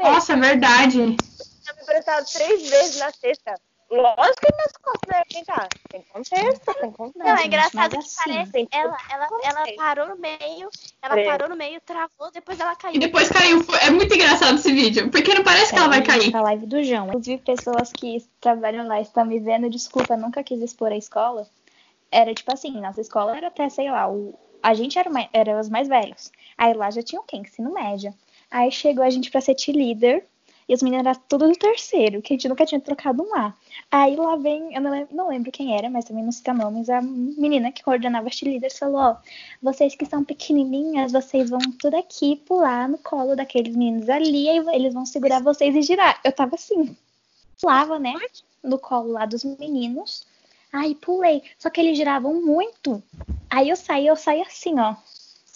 Nossa, é verdade. tinha me apresentado três vezes na sexta. Lógico que costas devem tentar. Tem contexto, tem contexto. Não, é engraçado que assim, parece. Ela, ela, ela parou no meio, ela Sei. parou no meio, travou, depois ela caiu. E depois caiu. É muito engraçado esse vídeo, porque não parece que ela vai cair. Pra live do João. Inclusive, pessoas que trabalham lá estão me vendo. Desculpa, nunca quis expor a escola. Era tipo assim, nossa escola era até, sei lá, o... a gente era, mai- era os mais velhos. Aí lá já tinha o quê? Ensino médio. Aí chegou a gente pra ser líder e os meninos eram tudo do terceiro, que a gente nunca tinha trocado um A. Aí lá vem, eu não lembro, não lembro quem era, mas também não cita nomes, a menina que coordenava as líderes falou, ó, vocês que são pequenininhas, vocês vão tudo aqui pular no colo daqueles meninos ali, aí eles vão segurar vocês e girar. Eu tava assim, pulava, né, no colo lá dos meninos, aí pulei, só que eles giravam muito. Aí eu saí, eu saí assim, ó,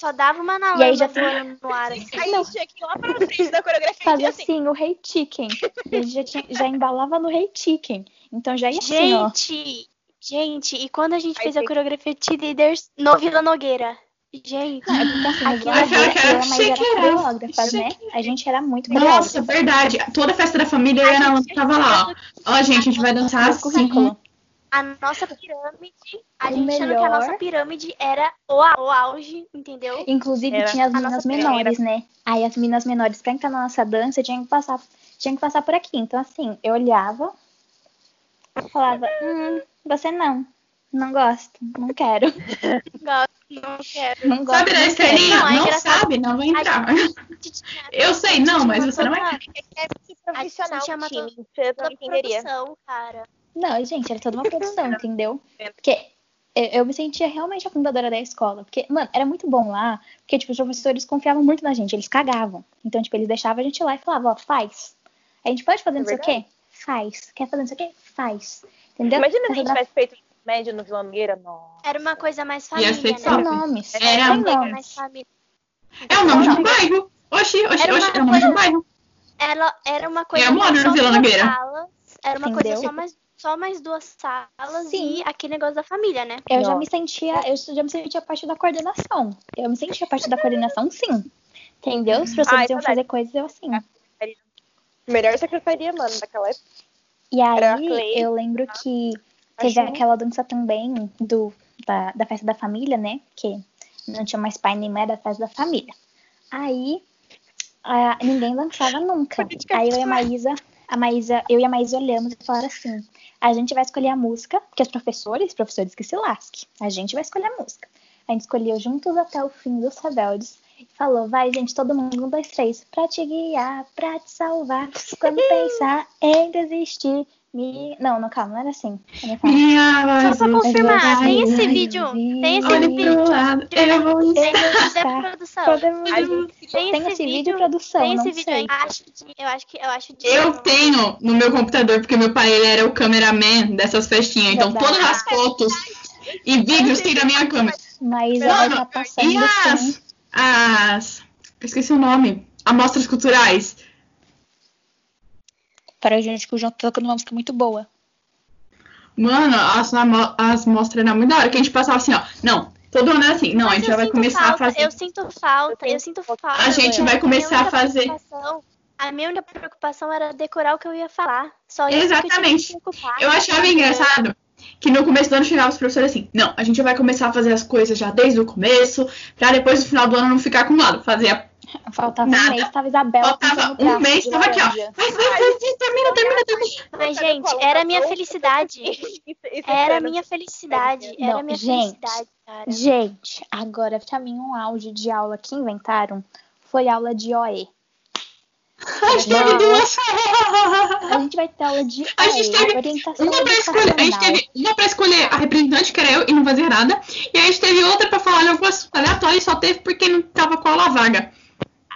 Só dava uma na E aí já- voando no ar, assim. Aí a gente tinha que ir lá pra frente da coreografia fazia assim. assim, o rei chicken. E a gente já, tinha- já embalava no rei chicken. Então já ia assim. Gente, gente, e quando a gente Aí fez a tem- coreografia de Leaders no Vila Nogueira? Gente, Não, é porque assim, que era mas era né? A gente era muito Nossa, verdade. Toda festa da família, eu a Ana Lúcia tava lá, ó. Ó, gente, a gente vai dançar assim. A nossa pirâmide, a O gente achando que a melhor- nossa pirâmide era o, o auge, entendeu? Inclusive Era tinha as minas menores, né? Aí as minas menores, pra entrar na nossa dança, tinha que passar, tinha que passar por aqui. Então, assim, eu olhava, falava, hum, você não. Não gosto, não quero. Gosto, não quero. Não gosto. Sabe da não estrelinha? Não, é Não sabe, não vai entrar. Gente Eu sei, não, mas você não vai É profissional tinha uma time. Você não entenderia. produção, cara. Não, gente, era toda uma produção, entendeu? Porque eu, me sentia realmente a fundadora da escola. Porque, mano, era muito bom lá, porque, tipo, os professores confiavam muito na gente, eles cagavam. Então, tipo, eles deixavam a gente lá e falavam, ó, faz. A gente pode fazer É não sei o quê? Faz. Quer fazer não sei o quê? Faz. Entendeu? Imagina se a gente tivesse feito médio no Vila Nogueira. Nossa. Era uma coisa mais Ia família, né? Sem top. nomes. Era uma coisa nomes. mais família. É o nome de um bairro. Oxi, oxi, Era oxi, uma é o nome de um bairro. Ela era uma coisa É no Vila Nogueira. Era uma coisa só mais, só mais duas salas Sim. e aquele negócio da família, né? Eu já me sentia, eu já me sentia parte da coordenação. Eu me sentia parte da coordenação, sim. Entendeu? Os professores Ah, é iam fazer coisas eu assim. Melhor secretaria, mano, daquela época. E aí, eu lembro que teve Acho- aquela dança também do, da, da festa da família, né? Que não tinha mais pai nem mãe, era a festa da família. Aí, a- ninguém dançava nunca. Aí eu e a Maísa, a Maísa, eu e a Maísa olhamos e falaram assim, a gente vai escolher a música, porque os professores, professores que se lasque, a gente vai escolher a música. A gente escolheu Juntos até o Fim dos Rebeldes. E falou, vai, gente, todo mundo, um, dois, três. Pra te guiar, pra te salvar. Quando pensar em desistir, me... Não, não, calma, não era assim. Minha Só pra confirmar, vai, tem esse vídeo, tem esse Olhe vídeo. pro lado, eu vou Tem Tá. esse vídeo, produção. Podemos- Tem Tem esse vídeo, produção, tem não esse vídeo sei. aí. Acho de- eu acho que eu acho de Eu tenho no meu computador, porque meu pai ele era o cameraman dessas festinhas. Então Verdade. todas as fotos e vídeos tem na minha câmera. Vai Mano, estar passando E as. As. Eu esqueci o nome. Amostras culturais. Para gente que o João tá tocando uma música muito boa. Mano, as, as mostras eram muito da hora, que a gente passava assim, ó. Não, todo ano era assim. Não, a Mas gente eu já vai sinto começar falta, a fazer. Eu sinto falta, eu Eu sinto falta. A gente vai começar a única fazer. A minha única preocupação era decorar o que eu ia falar. Só isso que eu tinha que Exatamente. me preocupar. Eu achava engraçado que no começo do ano chegavam os professores assim, não, a gente vai começar a fazer as coisas já desde o começo, pra depois no final do ano não ficar acumulado. Fazia. Faltava Nada. um mês, tava Isabela Faltava um mês, de tava aqui, ó. laranja. Vai, vai, vai, vai, termina, termina, termina. Mas, gente, era a minha felicidade. Era a minha felicidade. Era a minha felicidade, cara. Gente, agora pra mim um áudio de aula que inventaram foi aula de OE. A gente teve duas. A gente vai ter aula de A gente teve orientação Uma pra escolher, a gente teve uma pra escolher a representante, que era eu, e não fazia nada. E a gente teve outra pra falar de algumas aleatórias, só teve porque não tava com a aula vaga.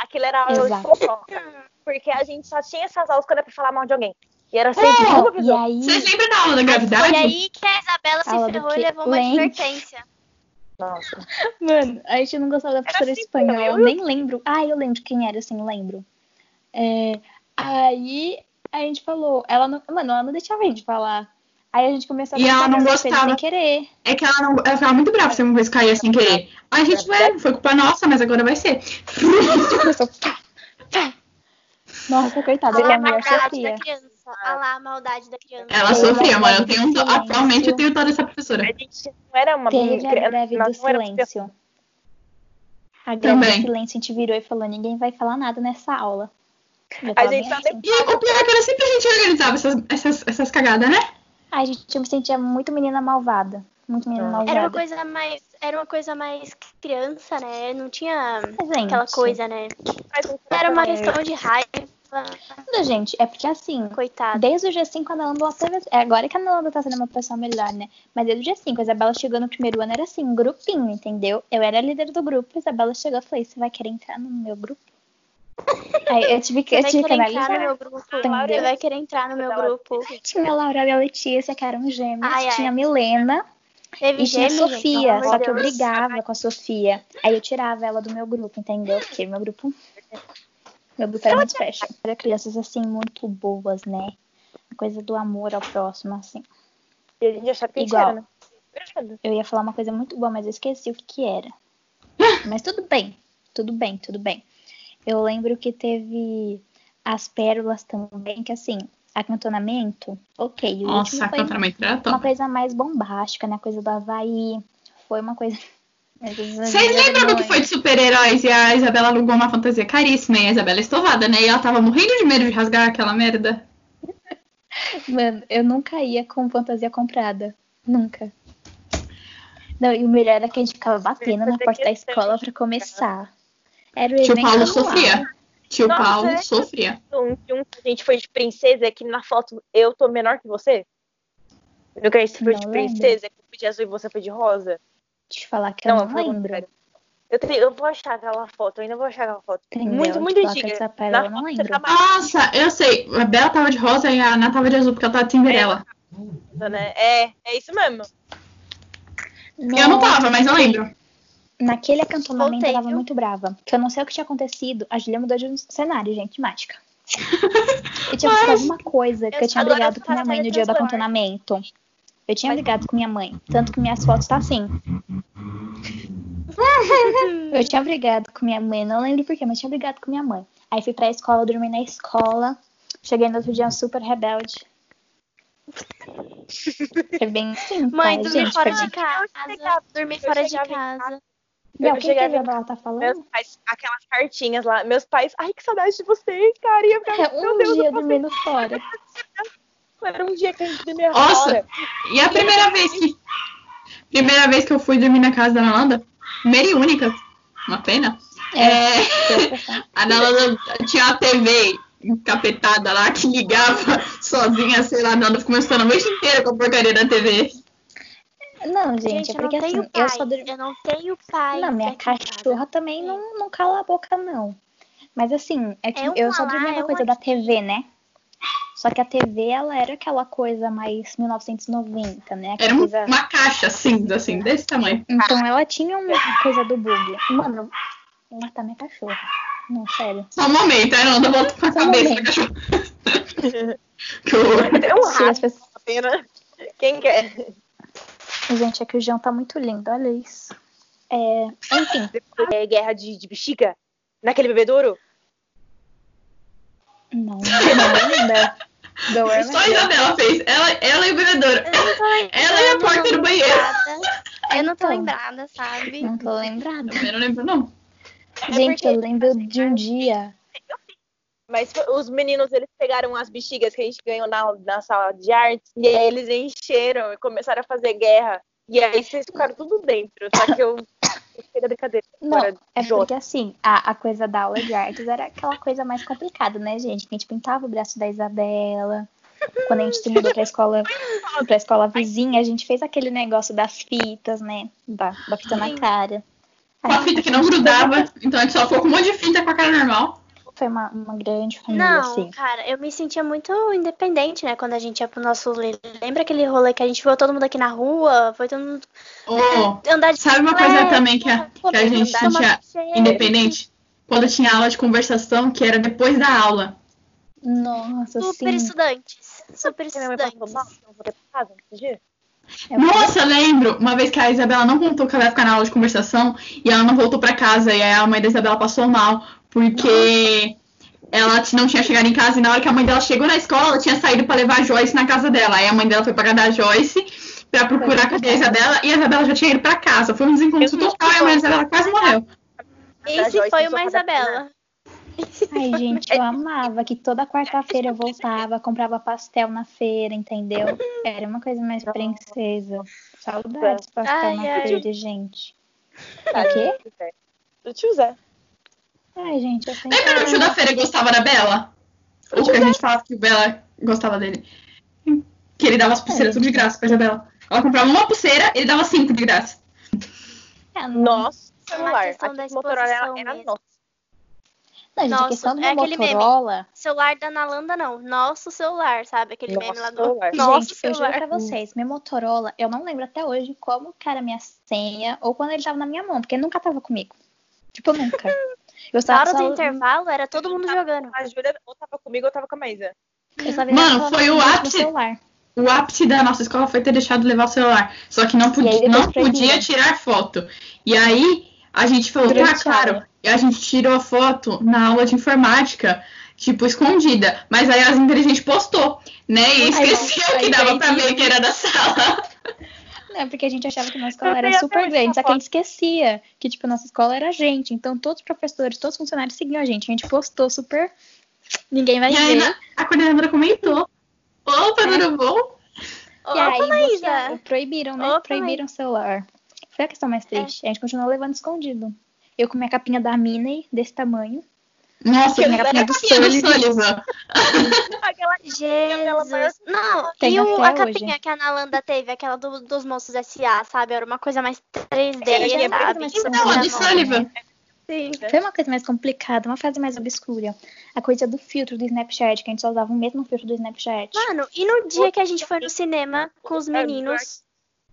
Aquilo era aula de Exato. fofoca. Porque a gente só tinha essas aulas quando era pra falar mal de alguém. E era sempre Oh, uma E pessoa. aí, Vocês lembram da aula da Foi gravidade? aí que a Isabela se Aula ferrou e levou uma Lembra? advertência. Nossa. mano, a gente não gostava da professora de assim espanhol, também, eu eu- nem lembro. Ah, eu lembro quem era, assim, lembro. É, aí a gente falou, ela não, mano, ela não deixava a gente falar. Aí a gente começou a E ela não gostava. sem querer. É que ela não. Ela ficava muito brava se alguma coisa caía sem querer. A gente, ué, foi culpa nossa, mas agora vai ser. Começou, pá, pá. Nossa, coitada, Olha ela a mulher maldade sofria. da criança. Olha lá a maldade da criança. Ela a sofria, mano. Eu tenho. Atualmente eu tenho toda essa A professora. gente não era uma Teve a criança, greve do silêncio. A greve Também. do silêncio a gente virou e falou, ninguém vai falar nada nessa aula. A gente assim. E o pior é que era sempre a gente organizava essas, essas, essas cagadas, né? Ai, gente, eu me sentia muito menina malvada. Muito menina Ah. malvada. Era uma coisa mais. Era uma coisa mais criança, né? Não tinha gente, aquela coisa, né? Era uma questão de raiva. Não, gente, é porque assim, Coitada. desde o G5 a Nalanda. É agora que a Nalanda tá sendo uma pessoa melhor, né? Mas desde o G5, a Isabela chegou no primeiro ano, era assim, um grupinho, entendeu? Eu era a líder do grupo, a Isabela chegou e falei, você vai querer entrar no meu grupo? Aí eu tive que, eu tive que querer entrar no analisar. meu grupo. Entendeu? Você vai querer entrar no meu grupo. Tinha a Laura e a Letícia, que eram gêmeas, Ai, ai. tinha a Milena Teve e tinha a gente, Sofia, amor só que eu brigava com a Sofia. Aí eu tirava ela do meu grupo, entendeu? Porque meu grupo. Meu grupo era muito special. Era crianças assim, muito boas, né? Coisa do amor ao próximo, assim. E a gente achava que gente Igual. era, né? Eu ia falar uma coisa muito boa, mas eu esqueci o que, que era. Mas tudo bem, tudo bem, tudo bem. Eu lembro que teve as pérolas também, que assim, acantonamento, ok. O Nossa, foi acantonamento era uma top. coisa mais bombástica, né? Coisa do Havaí. Foi uma coisa. Vocês lembram do que foi de super-heróis e a Isabela alugou uma fantasia caríssima e a Isabela estovada, né? E ela tava morrendo de medo de rasgar aquela merda. Mano, eu nunca ia com fantasia comprada. Nunca. Não, e o melhor era que a gente ficava batendo na porta da escola pra começar. Era o Tio evento Paulo anual. sofria. Tio Nossa, Paulo é? sofria. Um, um a gente foi de princesa, que na foto eu tô menor que você. No que a gente foi Não de lembro. princesa, que eu fui de azul e você foi de rosa. Deixa eu falar que eu não, muito lembro. Eu, tenho- eu vou achar aquela foto, eu ainda vou achar aquela foto. Entendeu? Muito, muito antiga. essa pérola eu não foto lembro. Tá Nossa, eu sei. A Bela tava de rosa e a Ana tava de azul, porque ela tava de Cinderela. mais, né? É, é isso mesmo. Eu não tava, mas eu lembro. Naquele acantonamento Voltei, eu tava muito brava. Porque eu não sei o que tinha acontecido. A Julia mudou de cenário, gente, mágica. Eu tinha visto alguma coisa que eu, Eu tinha brigado com minha mãe no dia do acantonamento. Eu tinha brigado com minha mãe. Tanto que minhas fotos tá assim. Eu tinha brigado com minha mãe, não lembro porquê, mas tinha brigado com minha mãe. Aí fui pra escola, dormi na escola. Cheguei no outro dia super rebelde. Foi bem assim, Mãe, tá, dormir gente? fora Foi de casa. Dormir eu fora de casa. Não, eu o que, cheguei a Isabela tá falando? Meus pais, aquelas cartinhas lá. Meus pais, ai, que saudade de vocês, cara. E eu ficava, É, meu um Deus, dia dormindo fora. Era um dia que a gente dormia Nossa. fora. E a primeira vez que. Primeira vez que eu fui dormir na casa da Nalanda, primeira e única. Uma pena. É, Preocupação. a Nalanda tinha uma TV encapetada lá que ligava sozinha, sei lá, Nalanda ficou mostrando a noite inteira com a porcaria da TV. Não, gente, Gente, é eu não porque tenho assim, pai. eu só dormi. Eu não tenho pai. Não, minha cachorra também não, não cala a boca, não. Mas assim, é que É eu só dormia é na um coisa aqui. da TV, né? Só que a TV, ela era aquela coisa mais 1990, né? Era Aquela um- coisa... uma caixa cinza, assim, desse tamanho. Então ela tinha uma coisa do bug. Mano, vou matar minha cachorra. Não, sério. Só um momento, a Nalanda volta com a Só cabeça da cachorra. que horror. É um rato, pessoas- pena. Quem quer? Gente, é que o João tá muito lindo, olha isso. É, enfim, É guerra de, de bexiga? Naquele bebedouro? não, não lembro. Não é Só a Isabela fez. Ela, ela e o bebedouro. Lembrada. Ela e a porta do banheiro. Eu não tô Então. lembrada, sabe? Não tô lembrada. Eu não lembro, não. Gente, porque- eu lembro de um dia. Mas os meninos, eles pegaram as bexigas que a gente ganhou na, na sala de artes e aí eles encheram e começaram a fazer guerra. E aí vocês ficaram tudo dentro. Só que eu, da brincadeira. Não, é porque assim, a, a coisa da aula de artes era aquela coisa mais complicada, né, gente? Que a gente pintava o braço da Isabela. Quando a gente se mudou pra escola, pra escola vizinha, a gente fez aquele negócio das fitas, né? Da, da fita na cara. Com a fita que não grudava. Então a gente só ficou com um monte de fita com a cara normal. Foi uma, uma grande família, Não, assim. cara, eu me sentia muito independente, né? Quando a gente ia pro nosso rolê. Lembra aquele rolê que a gente foi todo mundo aqui na rua? Foi todo mundo Oh, andar de sabe uma coisa também que a, que a gente café. independente? Quando tinha aula de conversação, que era depois da aula. Nossa, Super sim. estudantes. Super estudantes. É Nossa, eu lembro uma vez que a Isabela não contou que ela ia ficar na aula de conversação e ela não voltou pra casa. E aí a mãe da Isabela passou mal porque ela não tinha chegado em casa e na hora que a mãe dela chegou na escola, ela tinha saído pra levar a Joyce na casa dela. Aí a mãe dela foi pra casa da Joyce pra procurar cadê a Isabela e a Isabela já tinha ido pra casa. Foi um desencontro total e a mãe da Isabela quase morreu. Esse foi uma Isabela. Ai, gente, eu amava que toda quarta-feira eu voltava, comprava pastel na feira, entendeu? Era uma coisa mais princesa. Saudades pastel Ai, na ai. feira, gente. Tá, É quê? Do tio Zé. Ai, gente, eu sempre. Lembra que o tio da feira gostava da Bela? Ou que a gente falava que o Bela gostava dele? Que ele dava as pulseiras tudo de graça pra Isabela. Ela comprava uma pulseira, ele dava cinco de graça. Nosso É uma celular. questão Aqui da Motorola era, era mesmo. nosso. Não, gente, a Nossa, questão do é aquele meme. Motorola. Celular da Nalanda, não. Nosso celular, sabe? Aquele Nosso meme lá do. celular. Nosso gente, eu juro celular. pra vocês, meu Motorola, eu não lembro até hoje como que era a minha senha ou quando ele tava na minha mão, porque ele nunca tava comigo. Tipo, nunca. Eu Na hora só, do intervalo, era todo mundo jogando. A Júlia ou tava comigo ou tava com a Maísa. eu só Mano, foi o ápice-. O ápice da nossa escola foi ter deixado de levar o celular. Só que não podia, não podia tirar foto. E aí a gente falou, tá, claro. E a gente tirou a foto na aula de informática, tipo, escondida. Mas aí as inteligentes postou, né? E Ai, esqueceu que dava pra ver que era da sala. Não, é porque a gente achava que nossa escola era super grande, só que a gente esquecia que, tipo, nossa escola era a gente. Então, todos os professores, todos os funcionários seguiam a gente. A gente postou super. Ninguém vai E aí ver. na- a coordenadora comentou. Opa, É. tudo bom? E aí, Opa, Maísa. proibiram, né? Opa, proibiram o celular. Foi a questão mais É. triste. A gente continuou levando escondido. Eu com minha capinha da Minnie, desse tamanho. Nossa, minha capinha do capinha do Sullivan. Aquela Jesus. Não, Tem e o, a hoje. capinha que a Nalanda teve, aquela do- dos moços SA, sabe? Era uma coisa mais 3D, Era de sabe? mais Não, a do Não, Sullivan. Sim. Foi uma coisa mais complicada, uma fase mais obscura. A coisa do filtro do Snapchat, que a gente só usava o mesmo filtro do Snapchat. Mano, e no dia que a gente foi no cinema com os meninos.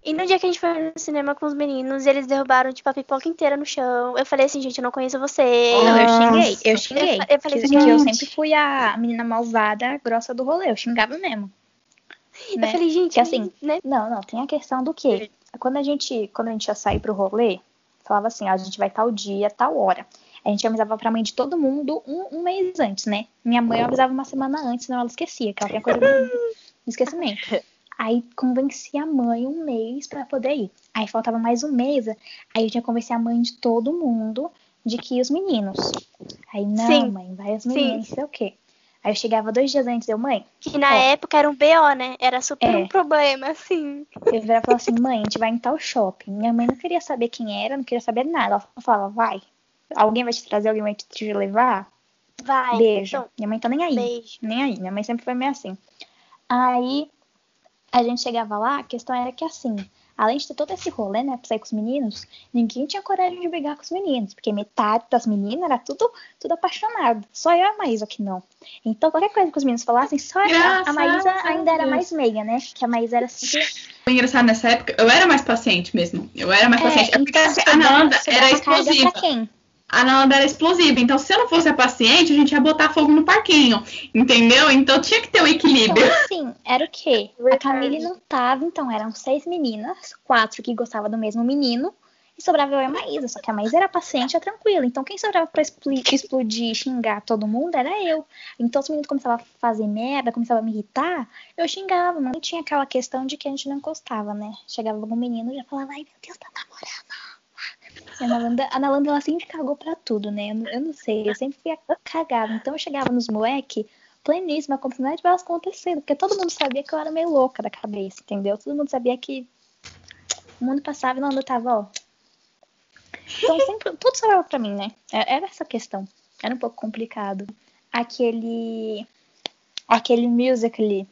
E no dia que a gente foi no cinema com os meninos, eles derrubaram, tipo, a pipoca inteira no chão. Eu falei assim, gente, eu não conheço vocês. Não, eu xinguei, eu xinguei. Eu falei que, assim, que eu gente. sempre fui a menina malvada, grossa do rolê. Eu xingava mesmo. Eu né? falei, gente, Que assim, né? Não, não, tem a questão do quê? Quando a gente, quando a gente ia sair pro rolê, falava assim, ó, a gente vai tal dia, tal hora. A gente avisava pra mãe de todo mundo um, um mês antes, né? Minha mãe eu avisava uma semana antes, senão ela esquecia, que ela tem a coisa do esquecimento. Aí convenci a mãe um mês pra poder ir. Aí faltava mais um mês, aí eu tinha que convencer a mãe de todo mundo de que os meninos. Aí, não, Sim. mãe, vai os meninos, não sei o quê. Aí eu chegava dois dias antes, eu, mãe, Que na Ó. época era um BO, né? Era super É. um problema, assim. Eu virava e falava assim, mãe, a gente vai em tal shopping. Minha mãe não queria saber quem era, não queria saber nada. Ela falava, vai. Alguém vai te trazer, alguém vai te levar? Vai. Beijo. então, Minha mãe tá nem aí. beijo. Nem aí. Minha mãe sempre foi meio assim. Aí a gente chegava lá, a questão era que assim, além de ter todo esse rolê, né, pra sair com os meninos, ninguém tinha coragem de brigar com os meninos, porque metade das meninas era tudo, tudo apaixonado. Só eu e a Maísa que não. Então, qualquer coisa que os meninos falassem, só a, a Graças Maísa a ainda era mais meia, né? Que a Maísa era sempre O engraçado nessa época, eu era mais paciente mesmo. Eu era mais paciente. É porque então, a Nanda você era explosiva. Pra quem? A Nalanda era explosiva. Então, se eu não fosse a paciente, a gente ia botar fogo no parquinho. Entendeu? Então tinha que ter o um equilíbrio. Então, assim, era o quê? A Camille não tava, então eram seis meninas, quatro que gostavam do mesmo menino, e sobrava eu e a Maísa. Só que a Maísa era paciente, é tranquila. Então quem sobrava pra explodir, xingar todo mundo era eu. Então os meninos começavam a fazer merda, começavam a me irritar, eu xingava, mas não tinha aquela questão de que a gente não encostava, né? Chegava algum menino e já falava, ai meu Deus, tá namorando. E a Nalanda, a Nalanda, ela sempre cagou pra tudo, né? Eu, eu não sei, eu sempre fui cagada. Então eu chegava nos moleque pleníssima, como se nada tivesse acontecendo. Porque todo mundo sabia que eu era meio louca da cabeça, entendeu? Todo mundo sabia que o mundo passava e não tava, ó. Então sempre, tudo sobrava pra mim, né? É, era essa questão. Era um pouco complicado. Aquele. Aquele musical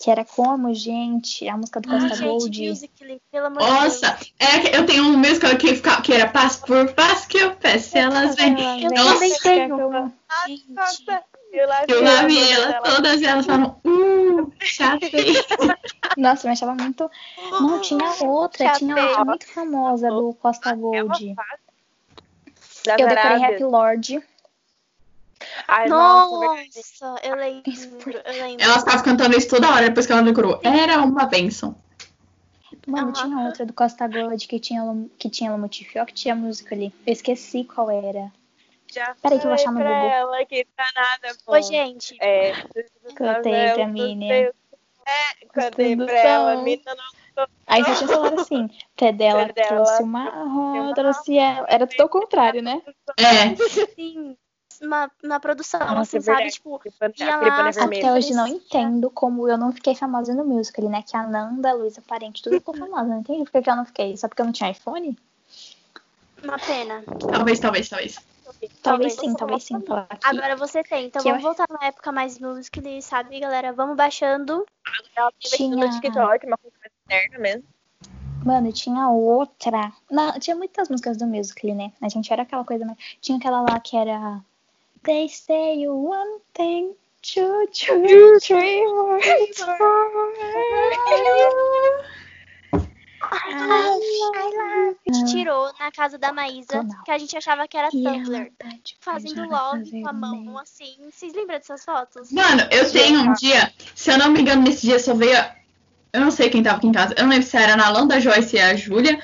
que era como, gente, a música do Costa Gold. Gente, musical, amor Nossa, de Deus. é, eu tenho um musical que, fica- que era passo por passo que eu peço, elas vêm. Eu Nossa, também tenho uma. Nossa, eu ela, elas, ela- todas elas falam, uh, chatei. Nossa, eu achava muito. Não, tinha outra, Chatei. tinha outra muito famosa do Costa Gold. Eu decorei. Happy Lord. Ai, nossa, eu lembro, eu lembro. Ela ficava cantando isso toda hora depois que ela decorou. Era uma benção. Mano, Aham. tinha outra do Costa Gold que tinha, que tinha Lamutifió, que tinha música ali. Eu esqueci qual era. Já Peraí que eu vou achar no Google. ela que tá nada bom. Ô, gente, É, Cantei pra mim, né? É, cantei pra ela, som. a mina não Aí falado assim, pé dela Pé dela trouxe uma roda, trouxe ela. Era tudo ao contrário, né? É, assim, na, na produção, Nossa, assim, é sabe? Tipo, Aquele ia lá, vermelho. Até hoje não entendo como eu não fiquei famosa no musical, né? Que a Nanda, a Luísa Parente, tudo ficou famosa. Não entendi por que eu não fiquei. Só porque eu não tinha iPhone? uma pena. talvez, talvez, talvez. Talvez sim, talvez sim. Falar aqui. Agora você tem, então Que eu vamos voltar na época mais musical, sabe, galera? Vamos baixando. Ela Tinha- no TikTok, uma coisa mais interna mesmo. Mano, tinha outra. Não, tinha muitas músicas do musical, né? A gente era aquela coisa mais. Tinha aquela lá que era. They say you one thing, two, two, three, words I love, I love. A gente tirou na casa da Maísa, que a gente achava que era ela Tumblr. tá Fazendo love com a mão, assim. Vocês lembram dessas fotos? Mano, eu tenho um dia, se eu não me engano, nesse dia só veio. Eu não sei quem tava aqui em casa. Eu não lembro se era a Nalanda, a Joyce e a Júlia,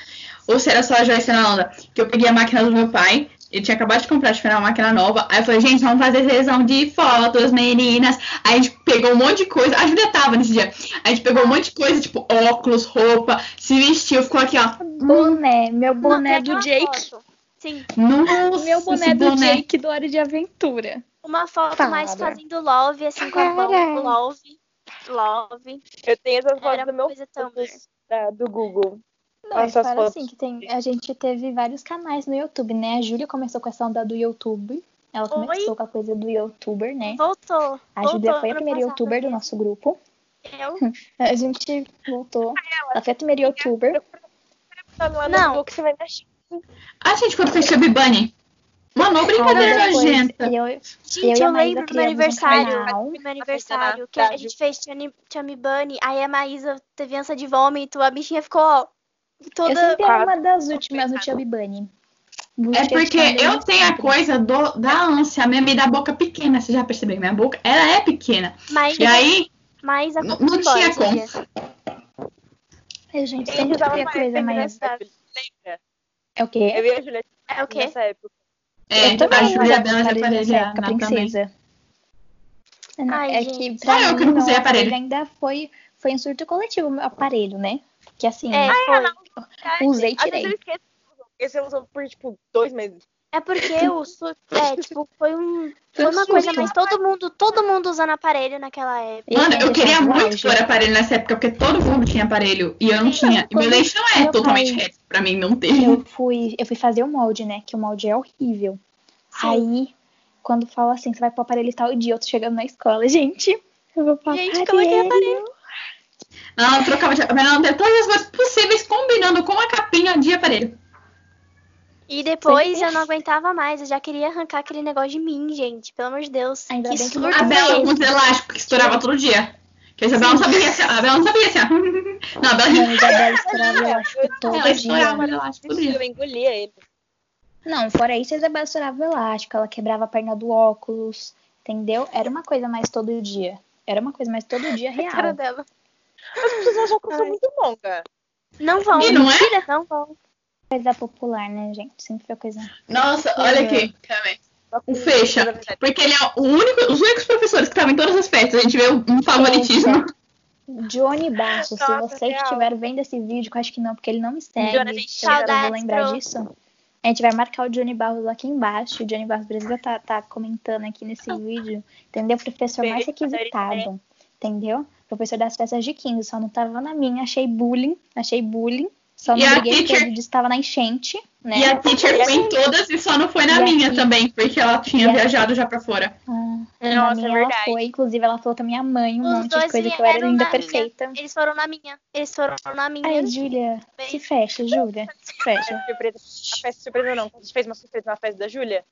ou se era só a Joyce e a Nalanda. Que eu peguei a máquina do meu pai. Ele tinha acabado de comprar, de uma máquina nova. Aí eu falei, gente, vamos fazer sessão de fotos, meninas. Aí a gente pegou um monte de coisa. A Júlia tava nesse dia. A gente pegou um monte de coisa, tipo óculos, roupa, se vestiu, ficou aqui, ó. Boné, meu boné Não, tem do Jake. foto. Sim, Nossa, Meu boné esse do boné. Jake do Hora de Aventura. uma foto Para. mais fazendo love, assim, com a mão. Love, love. Eu tenho essas fotos do meu coisa Tumblr. da- do Google. Não, eu Essas fotos. assim, que tem, a gente teve vários canais no YouTube, né? A Júlia começou com essa onda do YouTube. Ela Oi? começou com a coisa do youtuber, né? Voltou. A Júlia foi a primeira youtuber do nosso grupo. Eu? A gente voltou. Ela foi a primeira youtuber. Tá Não. no que você vai mexer. Ah, gente, quando fez Chubby Bunny. Mano, brincadeira nojenta. eu, eu Gente, eu Maísa lembro do meu um aniversário. Do meu aniversário, que a gente fez Chami Bunny. Aí a Maísa teve ânsia de vômito. A bichinha ficou, ó, eu toda. sempre era uma das últimas no Chubby Bunny. É Música porque eu tenho a coisa do, da ânsia, a minha me dá boca pequena, você já percebeu? Minha boca, ela é pequena. Mas, E aí, mas a não, não tinha como. Eu, gente, Eu sempre usava foi a mais coisa mais. Lembra? É o quê? Eu vi a Julia É o quê? nessa época. É, eu também a Júlia Bela de aparelho época, princesa. Ai, é gente. que pra Só eu mim, que não usei aparelho. ainda foi, foi um surto coletivo o meu aparelho, né? Que assim, É, foi. usei e Às vezes eu tirei. esqueço. Porque você usou por, tipo, dois meses. É porque o su... é, tipo, foi um. Foi um uma coisa, mas todo mundo, todo mundo usando aparelho naquela época. Esse Mano, é eu queria muito pôr aparelho nessa época, porque todo mundo tinha aparelho e eu não tinha. E meu dente não é totalmente pai- reto, pra mim não ter. Eu fui, eu fui fazer o molde, né? Que o molde é horrível. Sim. Aí, quando fala assim, você vai pro aparelho tal dia, eu tô chegando na escola, gente. Eu vou pro Gente, como é que é aparelho? Não, eu trocava de mas não, todas as coisas possíveis combinando com a capinha de aparelho. E depois Sempre. eu não aguentava mais, eu já queria arrancar aquele negócio de mim, gente. Pelo amor de Deus. Ainda que bem que A Bela com os elásticos que estourava todo dia. Que a Isabela não sabia se. A Bela não sabia se. Não, a Bela. Mano, Isabela estourava, eu acho que todo Ela dia. estourava o elástico todo dia. Eu engolia ele. Não, fora isso, a Isabela estourava o elástico, ela quebrava a perna do óculos, entendeu? Era uma coisa mais todo dia. Era uma coisa mais todo dia A cara real. dela. As pessoas acham que eu sou Ai. muito longa. Não vão. E não é? Não vão. Coisa popular, né, gente? Sempre foi coisa. Nossa, olha aqui. Aí. O Fecha. Porque ele é o único, os únicos professores que estavam em todas as festas. A gente vê um favoritismo. Johnny Bastos, se Nossa, vocês real. estiverem vendo esse vídeo, que eu acho que não, porque ele não me segue, Johnny, a gente eu eu vou saudades, lembrar disso. A gente vai marcar o Johnny Barros aqui embaixo. O Johnny Barros precisa tá, tá comentando aqui nesse vídeo. Entendeu? Professor mais requisitado. Entendeu? Professor das festas de 15. Só não tava na minha. Achei bullying. Achei bullying. Só E não a briguei porque teacher- ele disse que estava na enchente. Né? E a teacher foi em todas e só não foi na E minha tea- também, porque ela tinha E a- viajado já pra fora. Ah, Nossa, minha é ela verdade. foi. Inclusive, ela falou com a minha mãe um Os monte de coisa que eu era linda na minha. perfeita. Eles foram na minha. Eles foram na minha. Ai, Júlia, se fecha, Júlia. Se fecha. Surpresa. A festa surpresa não. A gente fez uma surpresa na festa da Júlia.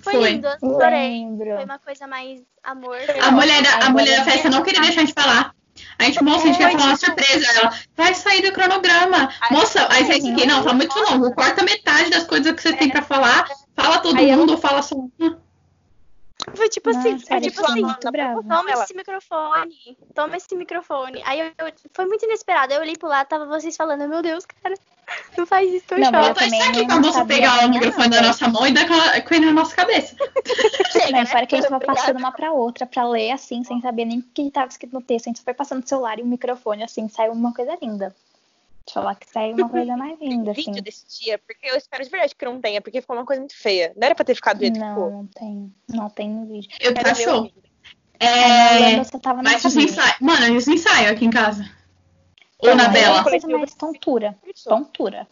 Foi, Foi. lindo, adorei. Foi uma coisa mais amor. A mulher, da- a mulher da eu festa não queria deixar a gente falar. A gente, moça, a gente quer falar uma surpresa. Ela vai sair do cronograma. Moça, aí você aqui, não, tá muito longo. Corta metade das coisas que você tem pra falar. Fala todo Aí eu- mundo ou fala só uma. Foi tipo assim, Nossa, foi ela tipo assim, muito brava. toma Ela- esse microfone, toma esse microfone. Aí eu, eu- foi muito inesperado. Eu olhei pro lado, tava vocês falando, meu Deus, cara, não faz isso eu Não, choro. eu Falta isso aqui moça sabia pegar o microfone da nossa mão e dar aquela- com ele na nossa cabeça. Chega, Mas fora que a gente Obrigada. passando uma pra outra pra ler assim, sem saber nem o que tava escrito no texto. A gente só foi passando o celular e o microfone, assim, saiu uma coisa linda. Deixa eu falar que saiu uma coisa mais linda, assim. Vídeo desse dia, porque eu espero de verdade que não tenha, porque ficou uma coisa muito feia. Não era pra ter ficado do jeito que Não, ficou. não tem. Não tem no vídeo. Eu vídeo. É. Quando você tava na Mas os ensaios. Mano, os ensaios aqui em casa. Ou Não, na aí Bela. É uma coisa mais tontura. Tontura.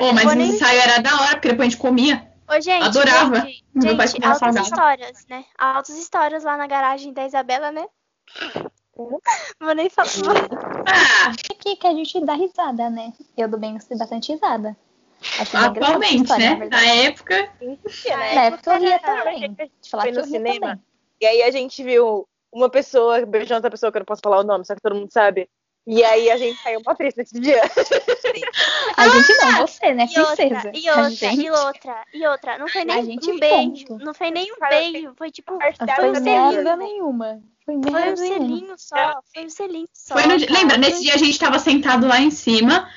Ô, mas nem- ensaios era da hora, porque depois a gente comia. Ô, gente, Adorava. gente, Meu pai gente altas salgado. histórias, né? Altas histórias lá na garagem da Isabela, né? Vou nem falar. Ah, Aqui que a gente dá risada, né? Eu do bem gostei bastante risada. Acho essa atualmente, história, na né? verdade. Na época. Na época eu ria também. a gente Te falar foi que no cinema. também. E aí a gente viu uma pessoa beijando outra pessoa, que eu não posso falar o nome, só que todo mundo sabe. E aí a gente saiu uma triste nesse dia. A gente não, você, né, E outra, princesa? e A outra, gente- e outra, e outra. Não foi A nem gente um beijo. ponto. Não foi nem um Cara, beijo. Foi tipo. Não Parcial foi merda nenhuma. Foi Foi um selinho só. Foi um selinho só. Foi no. Lembra, nesse dia a gente tava sentado lá em cima,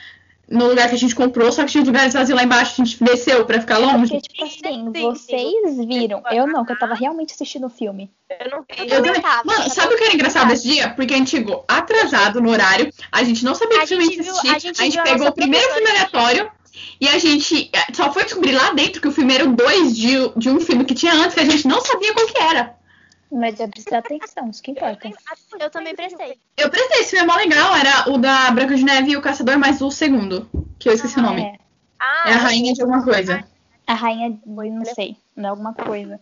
no lugar que a gente comprou, só que tinha lugares vazios lá embaixo, a gente desceu pra ficar longe. Porque, tipo assim, Sim, vocês viram. Eu não, que eu tava realmente assistindo o filme. Eu não Eu Eu também também- tava, Mano, eu sabe o que era engraçado desse dia? Porque a gente chegou atrasado no horário, a gente não sabia que filme gente assistir, a a gente gente, a pegou nossa o primeiro filme aleatório e a gente eh, só foi descobrir lá dentro que o filme era o 2 de, de um filme que tinha antes que a gente não sabia qual que era. Mas eu prestei atenção, isso que importa. Eu também prestei. Eu prestei, esse filme é mó legal, era o da Branca de Neve e o Caçador, mais o segundo, que eu esqueci o nome. É, Ah, É a rainha de alguma coisa. a rainha, não sei, não é alguma coisa.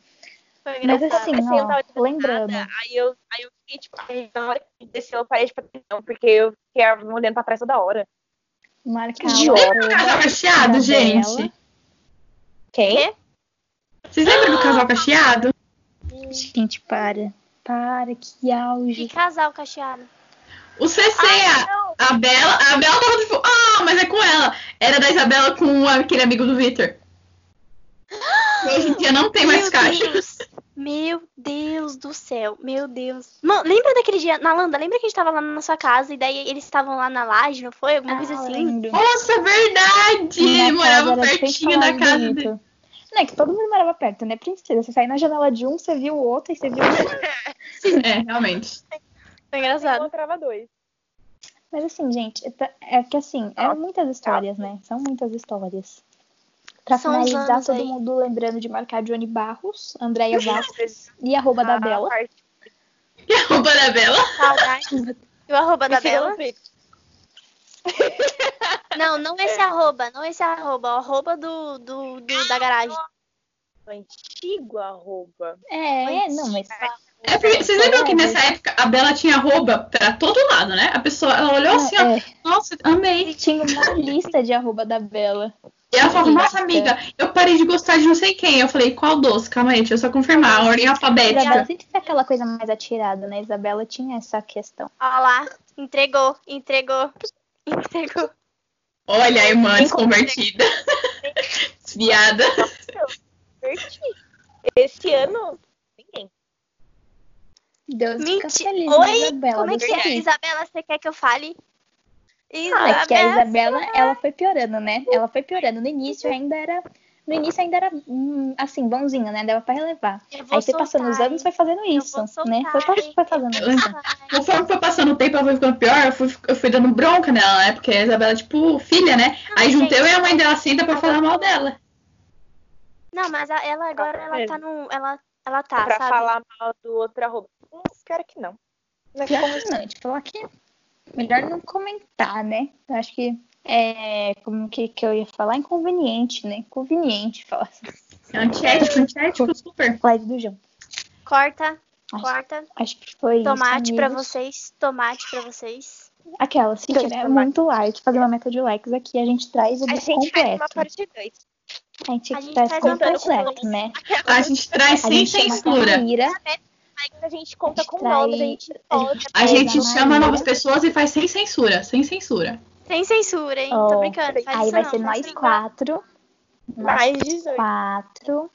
Foi Mas assim, Assim, eu ó, lembrando. nada, aí eu, aí eu fiquei, tipo, aí na hora que desceu, eu parei de atenção, porque eu fiquei olhando pra trás toda hora. Marcar Lembra do casal cacheado, da gente? Quem? Vocês lembram do casal cacheado? Gente, para. Para, que Que auge. casal cacheado. O CC, Ai, a, a Bela, a Bela tava tipo, ah, mas é com ela. Era da Isabela com aquele amigo do Victor. E Hoje em dia não tem mais Meu caixa. Deus. Meu Deus do céu. Meu Deus. Mano, lembra daquele dia, Nalanda, lembra que a gente tava lá na sua casa e daí eles estavam lá na laje, não foi? Alguma coisa Ah, assim? lembro. Nossa, verdade! Minha Morava pertinho da casa dele. Não, é que todo mundo morava perto, né, princesa? Você saía na janela de um, você viu o outro, e você viu o outro. É, realmente. Foi engraçado. encontrava dois. Mas assim, gente, é é que assim, é muitas histórias, né? São muitas histórias. Pra São finalizar, todo aí. mundo lembrando de marcar Johnny Barros, Andréia Vasques e arroba Ah, da Bela. E a roupa da Bela? Saudade. E o arroba da Me Bela? Não, não esse arroba, não esse arroba, o arroba do, do, do- da garagem. Antigo arroba. É, não, mas É porque, vocês lembram que nessa época a Bela tinha arroba pra todo lado, né? A pessoa, ela olhou assim, ó, é, nossa, amei. tinha uma lista de arroba da Bela. E ela falou, nossa, amiga, eu parei de gostar de não sei quem. Eu falei, qual doce? Calma aí, deixa eu só confirmar. A ordem Isabela alfabética. sempre foi aquela coisa mais atirada, né? Isabela tinha essa questão. Olha lá, entregou, entregou, entregou. Olha a irmã desconvertida. Desviada. Esse ano, ninguém. Deus fica Mentira. feliz, né, Oi? Isabela? Como é que é? Você- Isabela, você quer que eu fale? Ah, é que a Isabela. Isabela, ela foi piorando, né? Ela foi piorando. No início ainda era. No início ainda era hum, assim, bonzinha, né? Dava pra relevar. Eu Aí foi passando os anos foi fazendo? Eu isso, né? Foi, foi fazendo isso. Conforme foi passando o tempo, ela foi ficando pior, eu fui, eu fui dando bronca nela, né? Porque a Isabela, tipo, filha, né? Aí juntei eu e a mãe dela senta pra falar mal dela. Não, mas a- ela agora, ela tá no... Ela, ela tá, pra sabe? falar mal do outro arroba. Hum, Pior que não. Não é Pior como que não, te falar que melhor não comentar, né? Eu acho que é como que, que eu ia falar? Inconveniente, né? Conveniente falar assim. É antiético, antiético, super. Live do João. Corta, Acho, corta. acho que foi Tomate isso. pra amigos. vocês, tomate pra vocês. Aquela, se Dois tiver tomates. muito like, fazer uma meta de likes aqui, a gente traz o A gente faz uma completo. parte 2. A gente, A gente traz parte completo, né? A gente traz A sem gente chama censura. a Maíra, A gente conta com Trai- nomes, a gente pode. A gente da chama Maíra. novas pessoas e faz sem censura. Sem censura. Sem censura, hein? Ó, Tô brincando. Faz aí isso vai não, ser nós quatro. Nós Mais 18. quatro.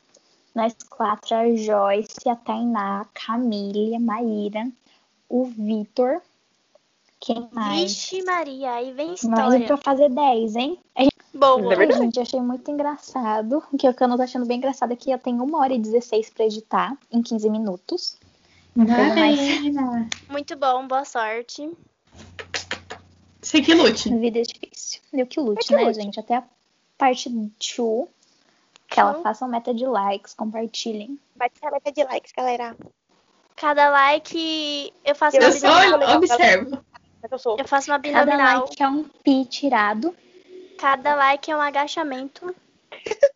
Nós quatro, a Joyce, a Tainá, a Camille, a Maíra, o Vitor. Quem mais? Vixe Maria, aí vem Mais história. pra fazer 10, hein? Boa. É verdade. Ai, gente, eu achei muito engraçado. O que eu não tô achando bem engraçado é que eu tenho 1 hora e 16 pra editar em 15 minutos. Marina. Muito bom, boa sorte. Você que lute. A vida é difícil. Eu que lute, que né, lute. gente? Até a parte 2. Que ela faça uma meta de likes, compartilhem. Bate essa meta de likes, galera. Cada like eu faço uma Eu Eu só abdominal. observo. Eu faço uma Cada abdominal. like é um pi tirado. Cada like é um agachamento.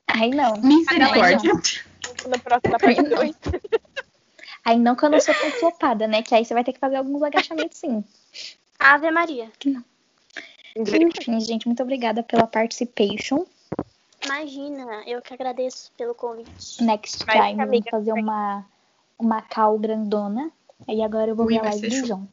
Aí não. Misericórdia. Na próxima parte 2. Aí não que eu não sou tão flopada, né? Que aí você vai ter que fazer alguns agachamentos sim. Ave Maria. Enfim, gente, muito obrigada pela participation. Imagina, eu que agradeço pelo convite. Next Mas, time, vamos amiga, fazer uma, uma call grandona. Aí agora eu vou Ui, ver a live do show. João.